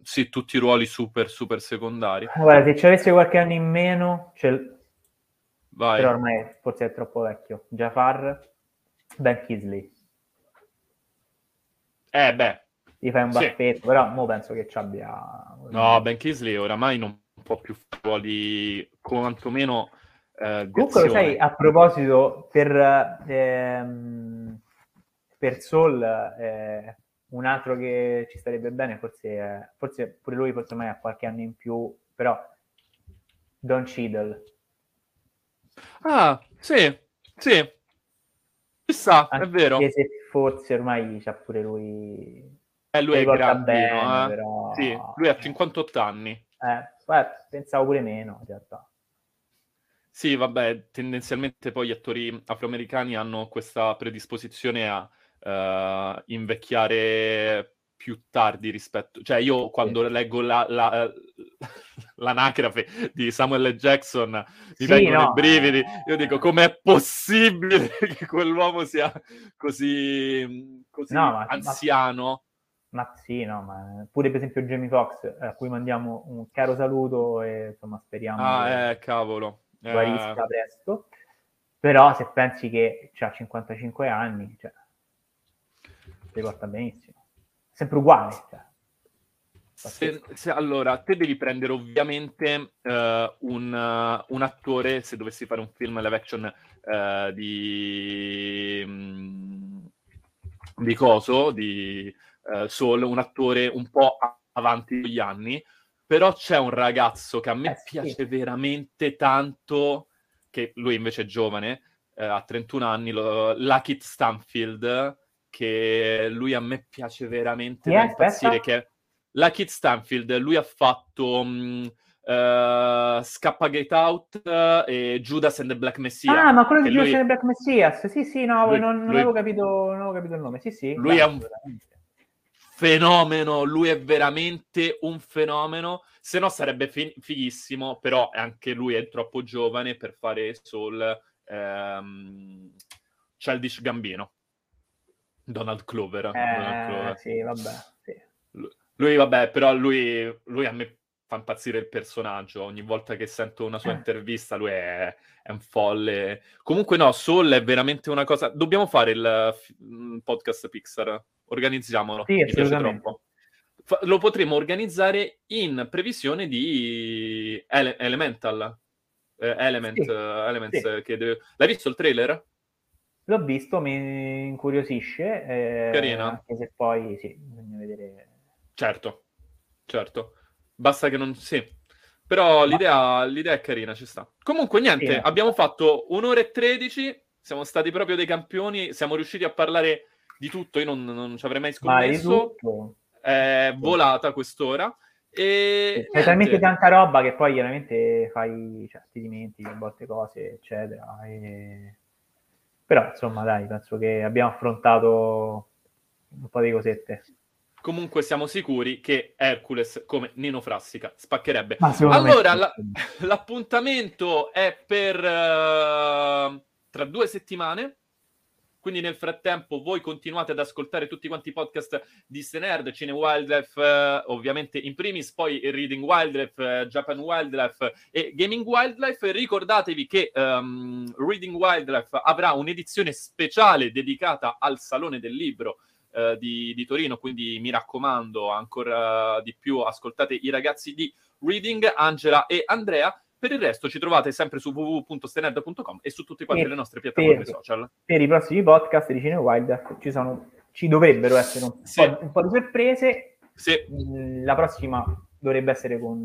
Speaker 1: Sì, tutti i ruoli super, super secondari.
Speaker 3: ok. Guarda, se ci avesse qualche anno in meno, ce-
Speaker 1: Vai.
Speaker 3: però ormai forse è troppo vecchio. Jafar, Ben Kisley,
Speaker 1: Eh, beh,
Speaker 3: gli fai un
Speaker 1: Sì.
Speaker 3: baffetto, però mo penso che ci abbia...
Speaker 1: no, Ben Kisley oramai non può più fare ruoli quantomeno eh,
Speaker 3: Comunque sai, a proposito, per, ehm, per Soul, eh, un altro che ci starebbe bene, forse, è- forse pure lui, forse ormai ha qualche anno in più, però Don Cheadle.
Speaker 1: Ah, sì, sì. Chissà, è
Speaker 3: Anche
Speaker 1: vero.
Speaker 3: se forse ormai c'ha pure lui...
Speaker 1: Eh, lui è grandino,
Speaker 3: bene,
Speaker 1: eh.
Speaker 3: però-
Speaker 1: Sì, lui ha 58 anni.
Speaker 3: Eh, guarda, pensavo pure meno, in realtà.
Speaker 1: Sì, vabbè, tendenzialmente poi gli attori afroamericani hanno questa predisposizione a eh, invecchiare più tardi rispetto... Cioè, io quando leggo la, la- l'anagrafe di Samuel L. Jackson mi
Speaker 3: Sì,
Speaker 1: vengono
Speaker 3: no,
Speaker 1: i brividi.
Speaker 3: eh,
Speaker 1: Io dico, com'è possibile che quell'uomo sia così, così
Speaker 3: No, ma- ma-
Speaker 1: anziano?
Speaker 3: Ma sì, no, ma pure per esempio Jamie Foxx, a cui mandiamo un caro saluto e insomma speriamo che
Speaker 1: Ah, eh, cavolo. Eh,
Speaker 3: guarisca presto. Però se pensi che ha 55 anni, cioè, si porta benissimo. Sempre uguale. Cioè.
Speaker 1: Se- se- allora, te devi prendere ovviamente eh, un, eh, un attore, se dovessi fare un film live action eh, di, mm, di Coso, di Soul, un attore un po' avanti gli anni, però c'è un ragazzo che a me
Speaker 3: Eh, sì.
Speaker 1: piace veramente tanto, che lui invece è giovane, ha 31 anni, lo, Lucky Stanfield, che lui a me piace veramente
Speaker 3: è?
Speaker 1: da impazzire,
Speaker 3: Aspetta.
Speaker 1: che è la Kid Stanfield, lui ha fatto mh, eh, Scappa Get Out eh, e Judas and the Black Messiah.
Speaker 3: Ah, ma quello di
Speaker 1: che lui-
Speaker 3: Judas and the Black Messias. Sì, sì, no,
Speaker 1: Lui-
Speaker 3: non, non
Speaker 1: lui-
Speaker 3: avevo capito, non avevo capito il nome. Sì, sì.
Speaker 1: Lui è un- fenomeno, lui è veramente un fenomeno, se no sarebbe fi- fighissimo, però anche lui è troppo giovane per fare Soul ehm, Childish Gambino. Donald Clover. Donald Clover.
Speaker 3: Eh, sì, vabbè. Sì.
Speaker 1: Lui, vabbè, però lui, lui a me fa impazzire il personaggio. Ogni volta che sento una sua
Speaker 3: Eh.
Speaker 1: intervista, lui è, è un folle. Comunque, no, Soul è veramente una cosa. Dobbiamo fare il f- mm, podcast Pixar. Organizziamolo.
Speaker 3: Sì,
Speaker 1: Mi piace troppo. Fa- lo potremo organizzare in previsione di Ele- Elemental. Eh, Element,
Speaker 3: Sì,
Speaker 1: eh, Elements,
Speaker 3: sì.
Speaker 1: eh, che deve- L'hai visto il trailer?
Speaker 3: L'ho visto, mi incuriosisce. eh,
Speaker 1: Carino.
Speaker 3: Anche se poi, sì, bisogna vedere.
Speaker 1: Certo, certo. Basta che non... Sì. Però l'idea, l'idea è carina, ci sta. Comunque, niente,
Speaker 3: Sì.
Speaker 1: abbiamo fatto un'ora e tredici, siamo stati proprio dei campioni, siamo riusciti a parlare di tutto, io non, non ci avrei mai
Speaker 3: Ma
Speaker 1: scommesso.
Speaker 3: tutto.
Speaker 1: È volata quest'ora. E
Speaker 3: C'è talmente tanta roba che poi chiaramente fai, cioè, ti dimentichi a volte cose, eccetera. e- Però, insomma, dai, penso che abbiamo affrontato un po' di cosette.
Speaker 1: Comunque siamo sicuri che Hercules, come Nino Frassica, spaccherebbe. Allora, la- l'appuntamento è per eh, tra due settimane. Quindi nel frattempo voi continuate ad ascoltare tutti quanti i podcast di Stenerd, Cine Wildlife, eh, ovviamente in primis, poi Reading Wildlife, eh, Japan Wildlife e Gaming Wildlife. Ricordatevi che ehm, Reading Wildlife avrà un'edizione speciale dedicata al Salone del Libro eh, di, di Torino, quindi mi raccomando ancora di più ascoltate i ragazzi di Reading, Angela e Andrea. Per il resto ci trovate sempre su www.stenerd.com e su tutte quante
Speaker 3: E
Speaker 1: le nostre piattaforme
Speaker 3: per-
Speaker 1: social.
Speaker 3: Per i prossimi podcast di Cine Wild ci, sono, ci dovrebbero essere un,
Speaker 1: Sì.
Speaker 3: po', un po' di sorprese.
Speaker 1: Sì,
Speaker 3: Mm, La prossima dovrebbe essere con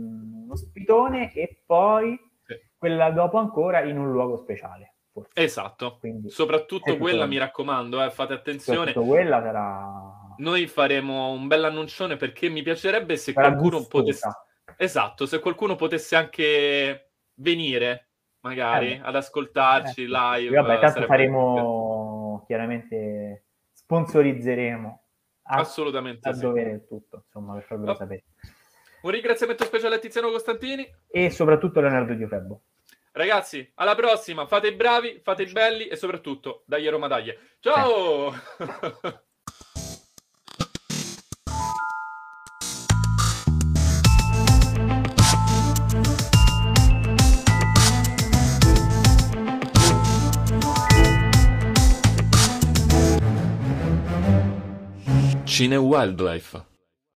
Speaker 3: uno spitone e poi
Speaker 1: Sì.
Speaker 3: quella dopo ancora in un luogo speciale. Forse.
Speaker 1: esatto.
Speaker 3: Quindi
Speaker 1: Soprattutto quella,
Speaker 3: tutto-
Speaker 1: mi raccomando, eh, fate attenzione.
Speaker 3: soprattutto quella sarà,
Speaker 1: Noi faremo un bel annuncione perché mi piacerebbe se
Speaker 3: sarà
Speaker 1: qualcuno
Speaker 3: gustosa.
Speaker 1: potesse... Esatto, se qualcuno potesse anche venire, magari,
Speaker 3: Eh
Speaker 1: ad ascoltarci
Speaker 3: Eh,
Speaker 1: live.
Speaker 3: Vabbè, tanto faremo chiaramente sponsorizzeremo a,
Speaker 1: Assolutamente
Speaker 3: a
Speaker 1: sì.
Speaker 3: dovere il tutto, insomma, per farvelo
Speaker 1: Oh.
Speaker 3: sapere.
Speaker 1: Un ringraziamento speciale a Tiziano Costantini.
Speaker 3: E soprattutto Leonardo Di Febbo.
Speaker 1: Ragazzi, alla prossima. Fate i bravi, fate i belli e soprattutto dagli Roma dagli. Ciao! Cine Wildlife.